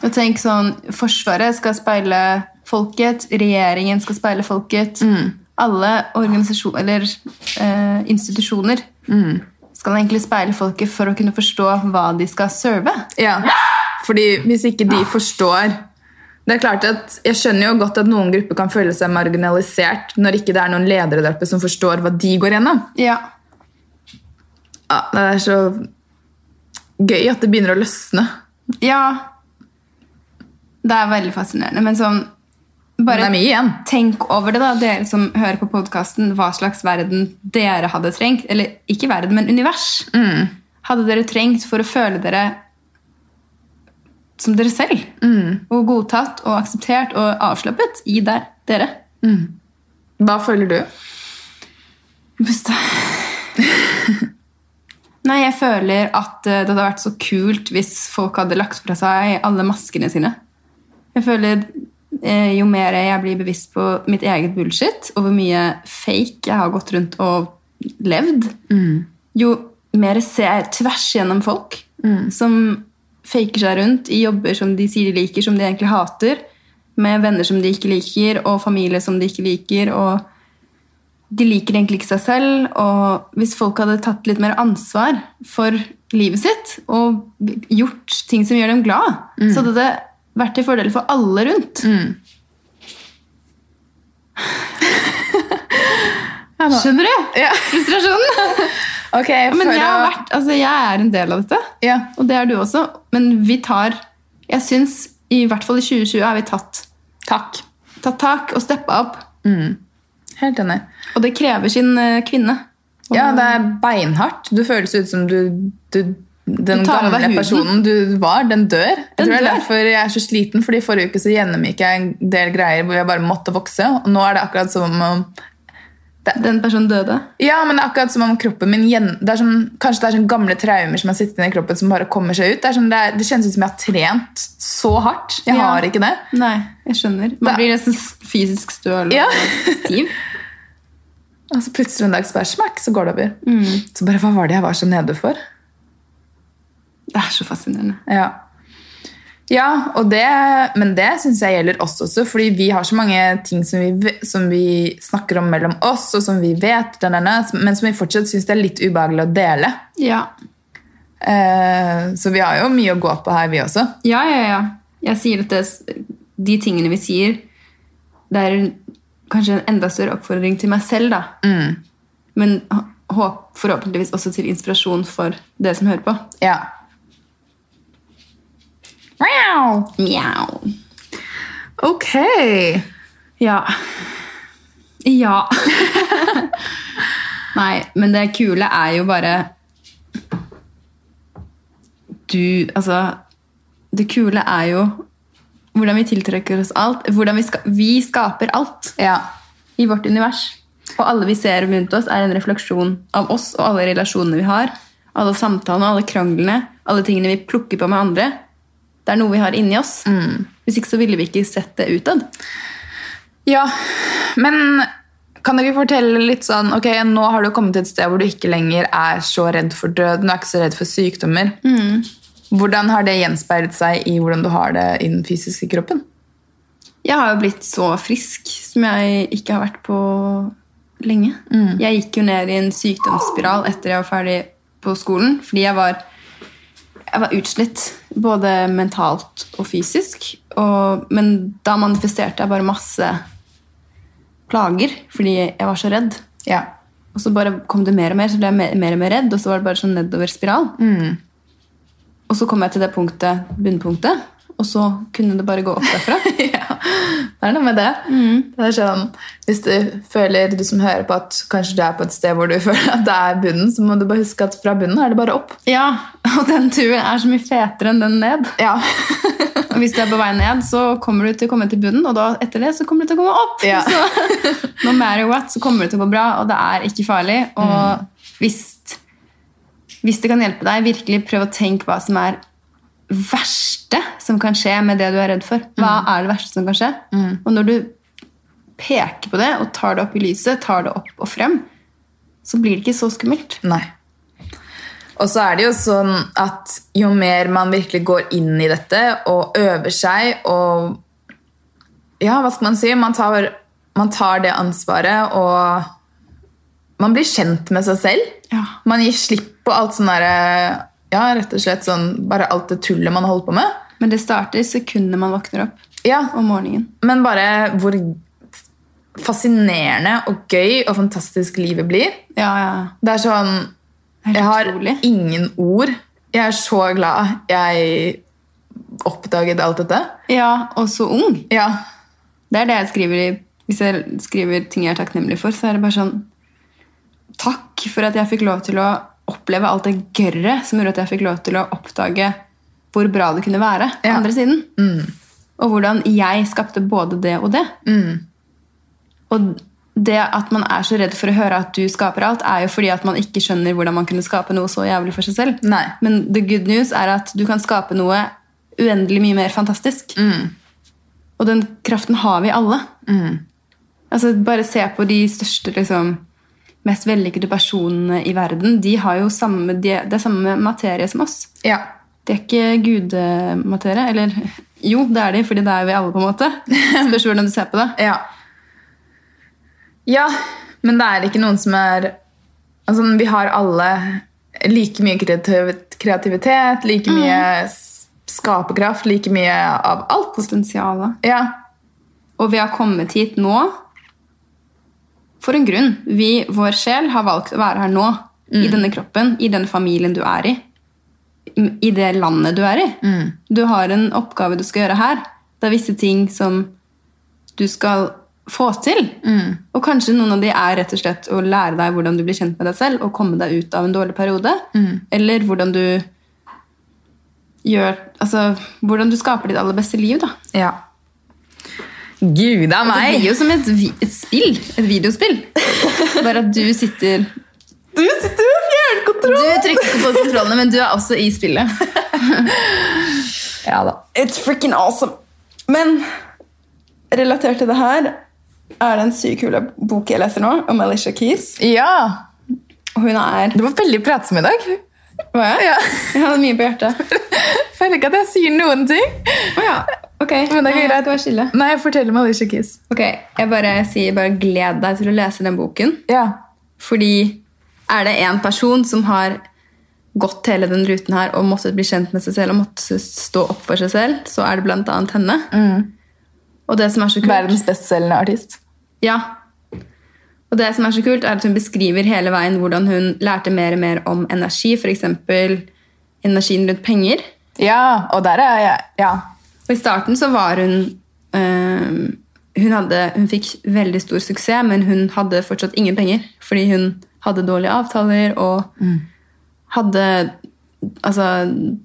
Og tenk sånn, Forsvaret skal speile folket, regjeringen skal speile folket. Alle organisasjoner, eller eh, institusjoner skal egentlig speile folket for å kunne forstå hva de skal serve. Ja, fordi hvis ikke de forstår Det er klart at Jeg skjønner jo godt at noen grupper kan føle seg marginalisert når ikke det er noen ledere der oppe som forstår hva de går gjennom. Ja. Ja, det er så gøy at det begynner å løsne. ja. Det er veldig fascinerende. Men sånn bare tenk over det, da, dere som hører på podkasten, hva slags verden dere hadde trengt. Eller ikke verden, men univers. Hadde dere trengt for å føle dere som dere selv. Og godtatt og akseptert og avslappet i der, dere. Hva føler du? Puste. Nei, jeg føler at eh, det hadde vært så kult hvis folk hadde lagt fra seg alle maskene sine. Jeg føler eh, jo mer jeg blir bevisst på mitt eget bullshit, og hvor mye fake jeg har gått rundt og levd, jo mer ser jeg tvers gjennom folk som faker seg rundt i jobber som de sier de liker, som de egentlig hater, med venner som de ikke liker, og familie som de ikke liker, og de liker egentlig ikke seg selv, og hvis folk hadde tatt litt mer ansvar for livet sitt og gjort ting som gjør dem glad, så hadde det vært til fordel for alle rundt. Skjønner du? Ja. Frustrasjonen? okay, Men jeg, har vært, altså jeg er en del av dette, ja. og det er du også. Men vi tar Jeg syns i hvert fall i 2020 har vi tatt, Takk. tatt tak og steppa opp. Helt enig. Og det krever sin kvinne. kvinne. Ja, det er beinhardt. Du føles ut som du, du den gamle personen du var, den dør. Jeg Den tror det er dør. derfor jeg er så sliten, fordi forrige uke så gjennomgikk jeg en del greier hvor jeg bare måtte vokse, og nå er det akkurat som om Den personen døde. ja, men det er akkurat som om kroppen min det er sånn, Kanskje det er sånn gamle traumer som har sittet i kroppen som bare kommer seg ut. Det, sånn, det, er, det kjennes ut som jeg har trent så hardt. Jeg Ja. har ikke det. Nei, jeg skjønner. Man Da- blir nesten fysisk støl og Ja. stiv. Og så plutselig en dag så bare smakk, så går det over. Mm. Så bare, Hva var det jeg var så nede for? Det er så fascinerende. Ja. Ja, det, men det syns jeg gjelder oss også, fordi vi har så mange ting som vi, som vi snakker om mellom oss, og som vi vet, denne, men som vi fortsatt syns det er litt ubehagelig å dele. Ja. Eh, så vi har jo mye å gå på her, vi også. ja, ja, ja. Jeg sier at det, de tingene vi sier, det er kanskje en enda større oppfordring til meg selv, da. Men håp, forhåpentligvis også til inspirasjon for dere som hører på. Ja. Mjau. Ok. Ja. Ja. Nei, men det kule er jo bare Du, altså Det kule er jo hvordan vi tiltrekker oss alt. Hvordan vi, ska, vi skaper alt Ja. i vårt univers. Og alle vi ser rundt oss, er en refleksjon av oss og alle relasjonene vi har. Alle samtalene, alle kranglene, alle tingene vi plukker på med andre. Det er noe vi har inni oss. Hvis ikke så ville vi ikke sett det utad. ja. Men kan du ikke fortelle litt sånn Ok, nå har du kommet til et sted hvor du ikke lenger er så redd for døden, du er ikke så redd for sykdommer. Hvordan har det gjenspeilet seg i hvordan du har det i den fysiske kroppen? Jeg har jo blitt så frisk som jeg ikke har vært på lenge. Jeg gikk jo ned i en sykdomsspiral etter jeg var ferdig på skolen, fordi jeg var, jeg var utslitt, både mentalt og fysisk. Og, men da manifesterte jeg bare masse plager, fordi jeg var så redd. Ja. Og så bare kom det mer og mer, så ble jeg mer, mer og mer redd, og så var det bare sånn nedover spiral. Og så kom jeg til det punktet, bunnpunktet, og så kunne det bare gå opp derfra. ja, det er noe med det. Det er sånn, Hvis du føler, du som hører på, at kanskje du er på et sted hvor du føler at det er bunnen, så må du bare huske at fra bunnen er det bare opp. Ja, og den turen er så mye fetere enn den ned. Ja. Og hvis du er på vei ned, så kommer du til å komme til bunnen, og da etter det så kommer du til å komme opp. Ja. Så no matter what, så kommer det til å gå bra, og det er ikke farlig. Og hvis, hvis det kan hjelpe deg, virkelig prøv å tenke hva som er verste som kan skje med det du er redd for? Hva er det verste som kan skje? Og når du peker på det og tar det opp i lyset, tar det opp og frem, så blir det ikke så skummelt. Nei. Og så er det jo sånn at jo mer man virkelig går inn i dette og øver seg og Ja, hva skal man si? Man tar, man tar det ansvaret og man blir kjent med seg selv. Ja. Man gir slipp på alt sånn derre Ja, rett og slett sånn Bare alt det tullet man holder på med. Men det starter sekundet man våkner opp Ja, om morgenen. Men bare hvor fascinerende og gøy og fantastisk livet blir. Ja, ja. Det er sånn Helt Jeg har utrolig. ingen ord. Jeg er så glad jeg oppdaget alt dette. Ja, og så ung. Ja. Det er det jeg skriver i Hvis jeg skriver ting jeg er takknemlig for, så er det bare sånn Takk for at jeg fikk lov til å oppleve alt det gørret som gjorde at jeg fikk lov til å oppdage hvor bra det kunne være på Ja. andre siden. Og hvordan jeg skapte både det og det. Og det at man er så redd for å høre at du skaper alt, er jo fordi at man ikke skjønner hvordan man kunne skape noe så jævlig for seg selv. Nei. Men the good news er at du kan skape noe uendelig mye mer fantastisk. Og den kraften har vi alle. Altså, bare se på de største, liksom, mest vellykkede personene i verden. De har jo samme, de, det er samme materie som oss. ja. De er ikke gudematerie. Eller jo, det er de, fordi det er vi alle, på en måte. Spørs hvordan du ser på det. Ja. Ja, men det er ikke noen som er Altså, vi har alle like mye kreativitet, like mye mm. skaperkraft, like mye av alt. Potensialet. Ja. Og vi har kommet hit nå for en grunn. Vi, vår sjel, har valgt å være her nå. I denne kroppen, i den familien du er i. I det landet du er i. Du har en oppgave du skal gjøre her. Det er visse ting som du skal få til. Og kanskje noen av de er rett og slett å lære deg hvordan du blir kjent med deg selv og komme deg ut av en dårlig periode. Eller hvordan du gjør Altså hvordan du skaper ditt aller beste liv, da. ja. Gud a Det meg! blir jo som et, et spill. Et videospill. Bare at du sitter Du sitter med Du fjernkontroll! trykker på kontrollene, men du er også i spillet. Ja da. It's freaking awesome. Men relatert til det her er det en sykt kul bok jeg leser nå, om Alicia Keys. Ja. Hun er Det var veldig pratsom i dag. Hva er Ja. Jeg hadde mye på hjertet. Føler ikke at jeg sier noen ting. Oh, ja. Ok, Men det er ikke greit. skal være stille. Nei, fortell om Alicia Keys. Ok, Jeg bare sier bare gled deg til å lese den boken. Ja. Fordi er det en person som har gått hele den ruten her og måttet bli kjent med seg selv og måttet stå opp for seg selv, så er det blant annet henne. Og det som er så kult Verdens bestselgende artist. Ja. Og det som er så kult, er at hun beskriver hele veien hvordan hun lærte mer og mer om energi, f.eks. energien rundt penger. Ja, og der er jeg. Ja. Og I starten så var hun øh, hun, hadde, hun fikk veldig stor suksess, men hun hadde fortsatt ingen penger. Fordi hun hadde dårlige avtaler og hadde Altså,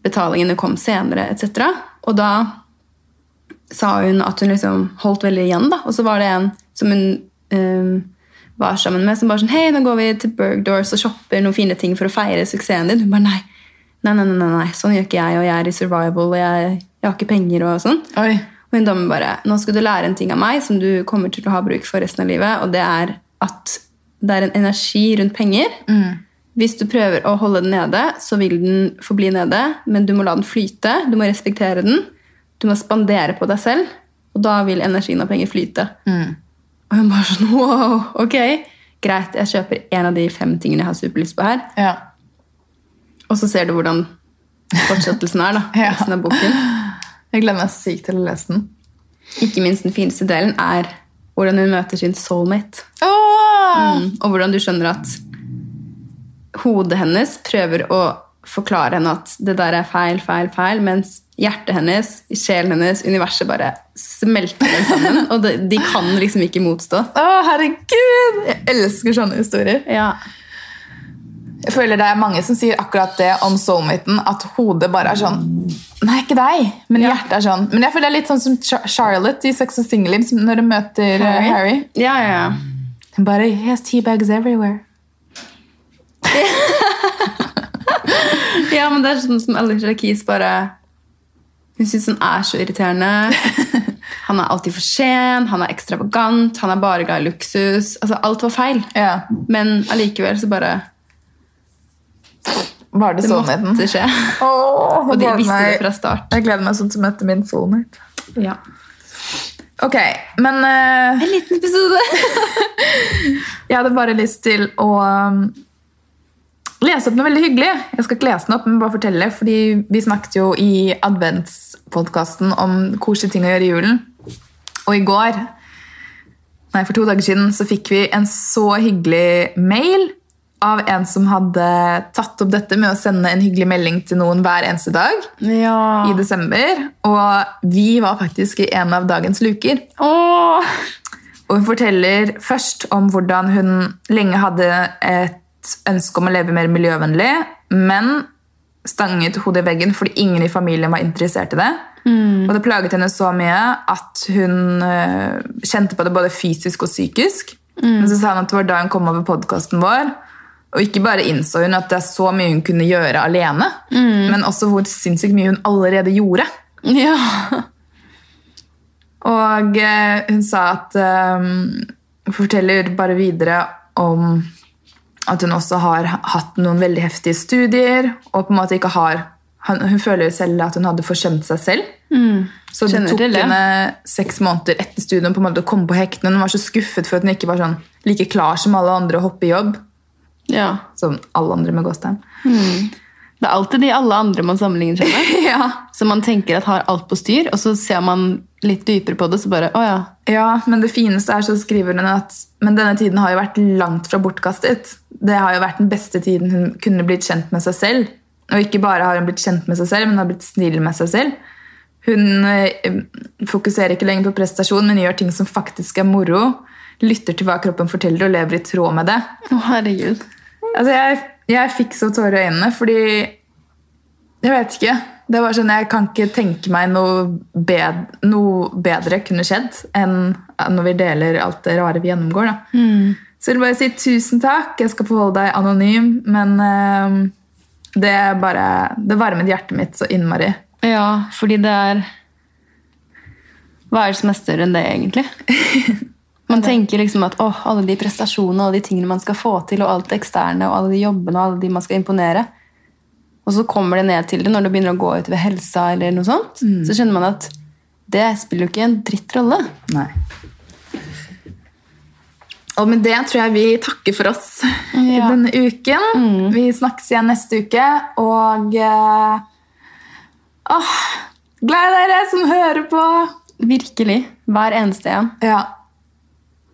betalingene kom senere, etc. Og da sa hun at hun liksom holdt veldig igjen. da. Og så var det en som hun øh, var sammen med, som bare sånn Hei, nå går vi til Bergdors og shopper noen fine ting for å feire suksessen din. Hun bare nei. Nei, nei, nei, nei, sånn gjør ikke jeg, og jeg er i survival, og jeg, jeg har ikke penger og sånn. Oi. Og hun damen bare Nå skal du lære en ting av meg som du kommer til å ha bruk for resten av livet, og det er at det er en energi rundt penger. Hvis du prøver å holde den nede, så vil den forbli nede, men du må la den flyte, du må respektere den, du må spandere på deg selv, og da vil energien av penger flyte. Og hun bare sånn Wow, ok, greit, jeg kjøper en av de fem tingene jeg har superlyst på her. Ja. Og så ser du hvordan fortsettelsen er, da. Ja. Resten av boken. Jeg gleder meg sykt til å lese den. Ikke minst den fineste delen er hvordan hun møter sin soulmate. Oh! Mm, og hvordan du skjønner at hodet hennes prøver å forklare henne at det der er feil, feil, feil, mens hjertet hennes, sjelen hennes, universet bare smelter dem sammen. Og de, de kan liksom ikke motstå. Å, herregud! Jeg elsker sånne historier. Ja. Jeg føler det er mange som sier akkurat det om soulmaten, at hodet bare er sånn Nei, ikke deg, men Ja. hjertet er sånn. Men jeg føler det er litt sånn som Charlotte i Sex and Single når hun møter Harry. Harry. Ja, ja, ja. Hun bare He has teabags everywhere. Ja, men det er sånn som Alicia Keys bare Hun syns han er så irriterende. Han er alltid for sen, han er ekstravagant, han er bare glad i luksus. Altså, alt var feil. Ja. Men allikevel så bare Var det Det sånn måtte skje. Åh, Og de visste visste det fra start. Jeg gleder meg sånn å møte min soulmate. Ja. Ok, men uh, En liten episode. jeg hadde bare lyst til å um, lese opp noe veldig hyggelig. Jeg skal ikke lese den opp, men bare fortelle, fordi vi snakket jo i adventspodkasten om koselige ting å gjøre i julen. Og i går, nei, for to dager siden, så fikk vi en så hyggelig mail av en som hadde tatt opp dette med å sende en hyggelig melding til noen hver eneste dag Ja. i desember. Og vi var faktisk i en av dagens luker. Åh. Og hun forteller først om hvordan hun lenge hadde et ønske om å leve mer miljøvennlig, men stanget hodet i veggen fordi ingen i familien var interessert i det. Og det plaget henne så mye at hun øh, kjente på det både fysisk og psykisk. Men så sa hun at det var da hun kom over podkasten vår. Og ikke bare innså hun at det er så mye hun kunne gjøre alene, men også hvor sinnssykt mye hun allerede gjorde. Ja. Og eh, hun sa at um, forteller bare videre om at hun også har hatt noen veldig heftige studier, og på en måte ikke har Hun føler selv at hun hadde forsømt seg selv. Så det tok det. henne seks måneder etter studien på en måte å komme på hektene. Hun var så skuffet for at hun ikke var sånn like klar som alle andre å hoppe i jobb. Ja. Som alle andre med gåstegn. Det er alltid de alle andre man sammenligner seg med. Ja. Som man tenker at har alt på styr, og så ser man litt dypere på det, så bare Å ja. Ja, men det fineste er så skriver hun at Men denne tiden har jo vært langt fra bortkastet. Det har jo vært den beste tiden hun kunne blitt kjent med seg selv. Og ikke bare har hun blitt kjent med seg selv, men har blitt snill med seg selv. Hun eh, fokuserer ikke lenger på prestasjon, men gjør ting som faktisk er moro. Lytter til hva kroppen forteller, og lever i tråd med det. Å, herregud. Altså, jeg, jeg fikk så tårer i øynene, fordi Jeg vet ikke. Det var sånn, Jeg kan ikke tenke meg noe, bed, noe bedre kunne skjedd enn når vi deler alt det rare vi gjennomgår. Da. Så jeg vil bare si tusen takk. Jeg skal få holde deg anonym, men uh, det, bare, det varmet hjertet mitt så innmari. Ja, fordi det er Hva er det som er større enn det, egentlig? Man tenker liksom at å, alle de prestasjonene og de tingene man skal få til, og alt det eksterne, og alle de jobbene og alle de man skal imponere. Og så kommer det ned til det når det begynner å gå utover helsa, eller noe sånt. Så skjønner man at det spiller jo ikke en dritt rolle. Nei. Og med det tror jeg vi takker for oss i denne uken. Vi snakkes igjen neste uke, og eh, åh, Glad i dere som hører på! Virkelig. Hver eneste en. Ja.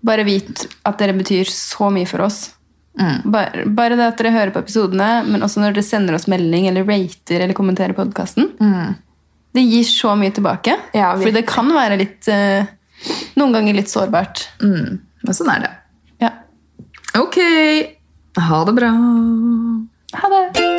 Bare vit at dere betyr så mye for oss. Bare, bare det at dere hører på episodene, men også når dere sender oss melding eller rater eller kommenterer podkasten. Det gir så mye tilbake. Ja, Fordi det kan være litt eh, Noen ganger litt sårbart. Mm. Men sånn er det. Ja. Ok. Ha det bra. Ha det!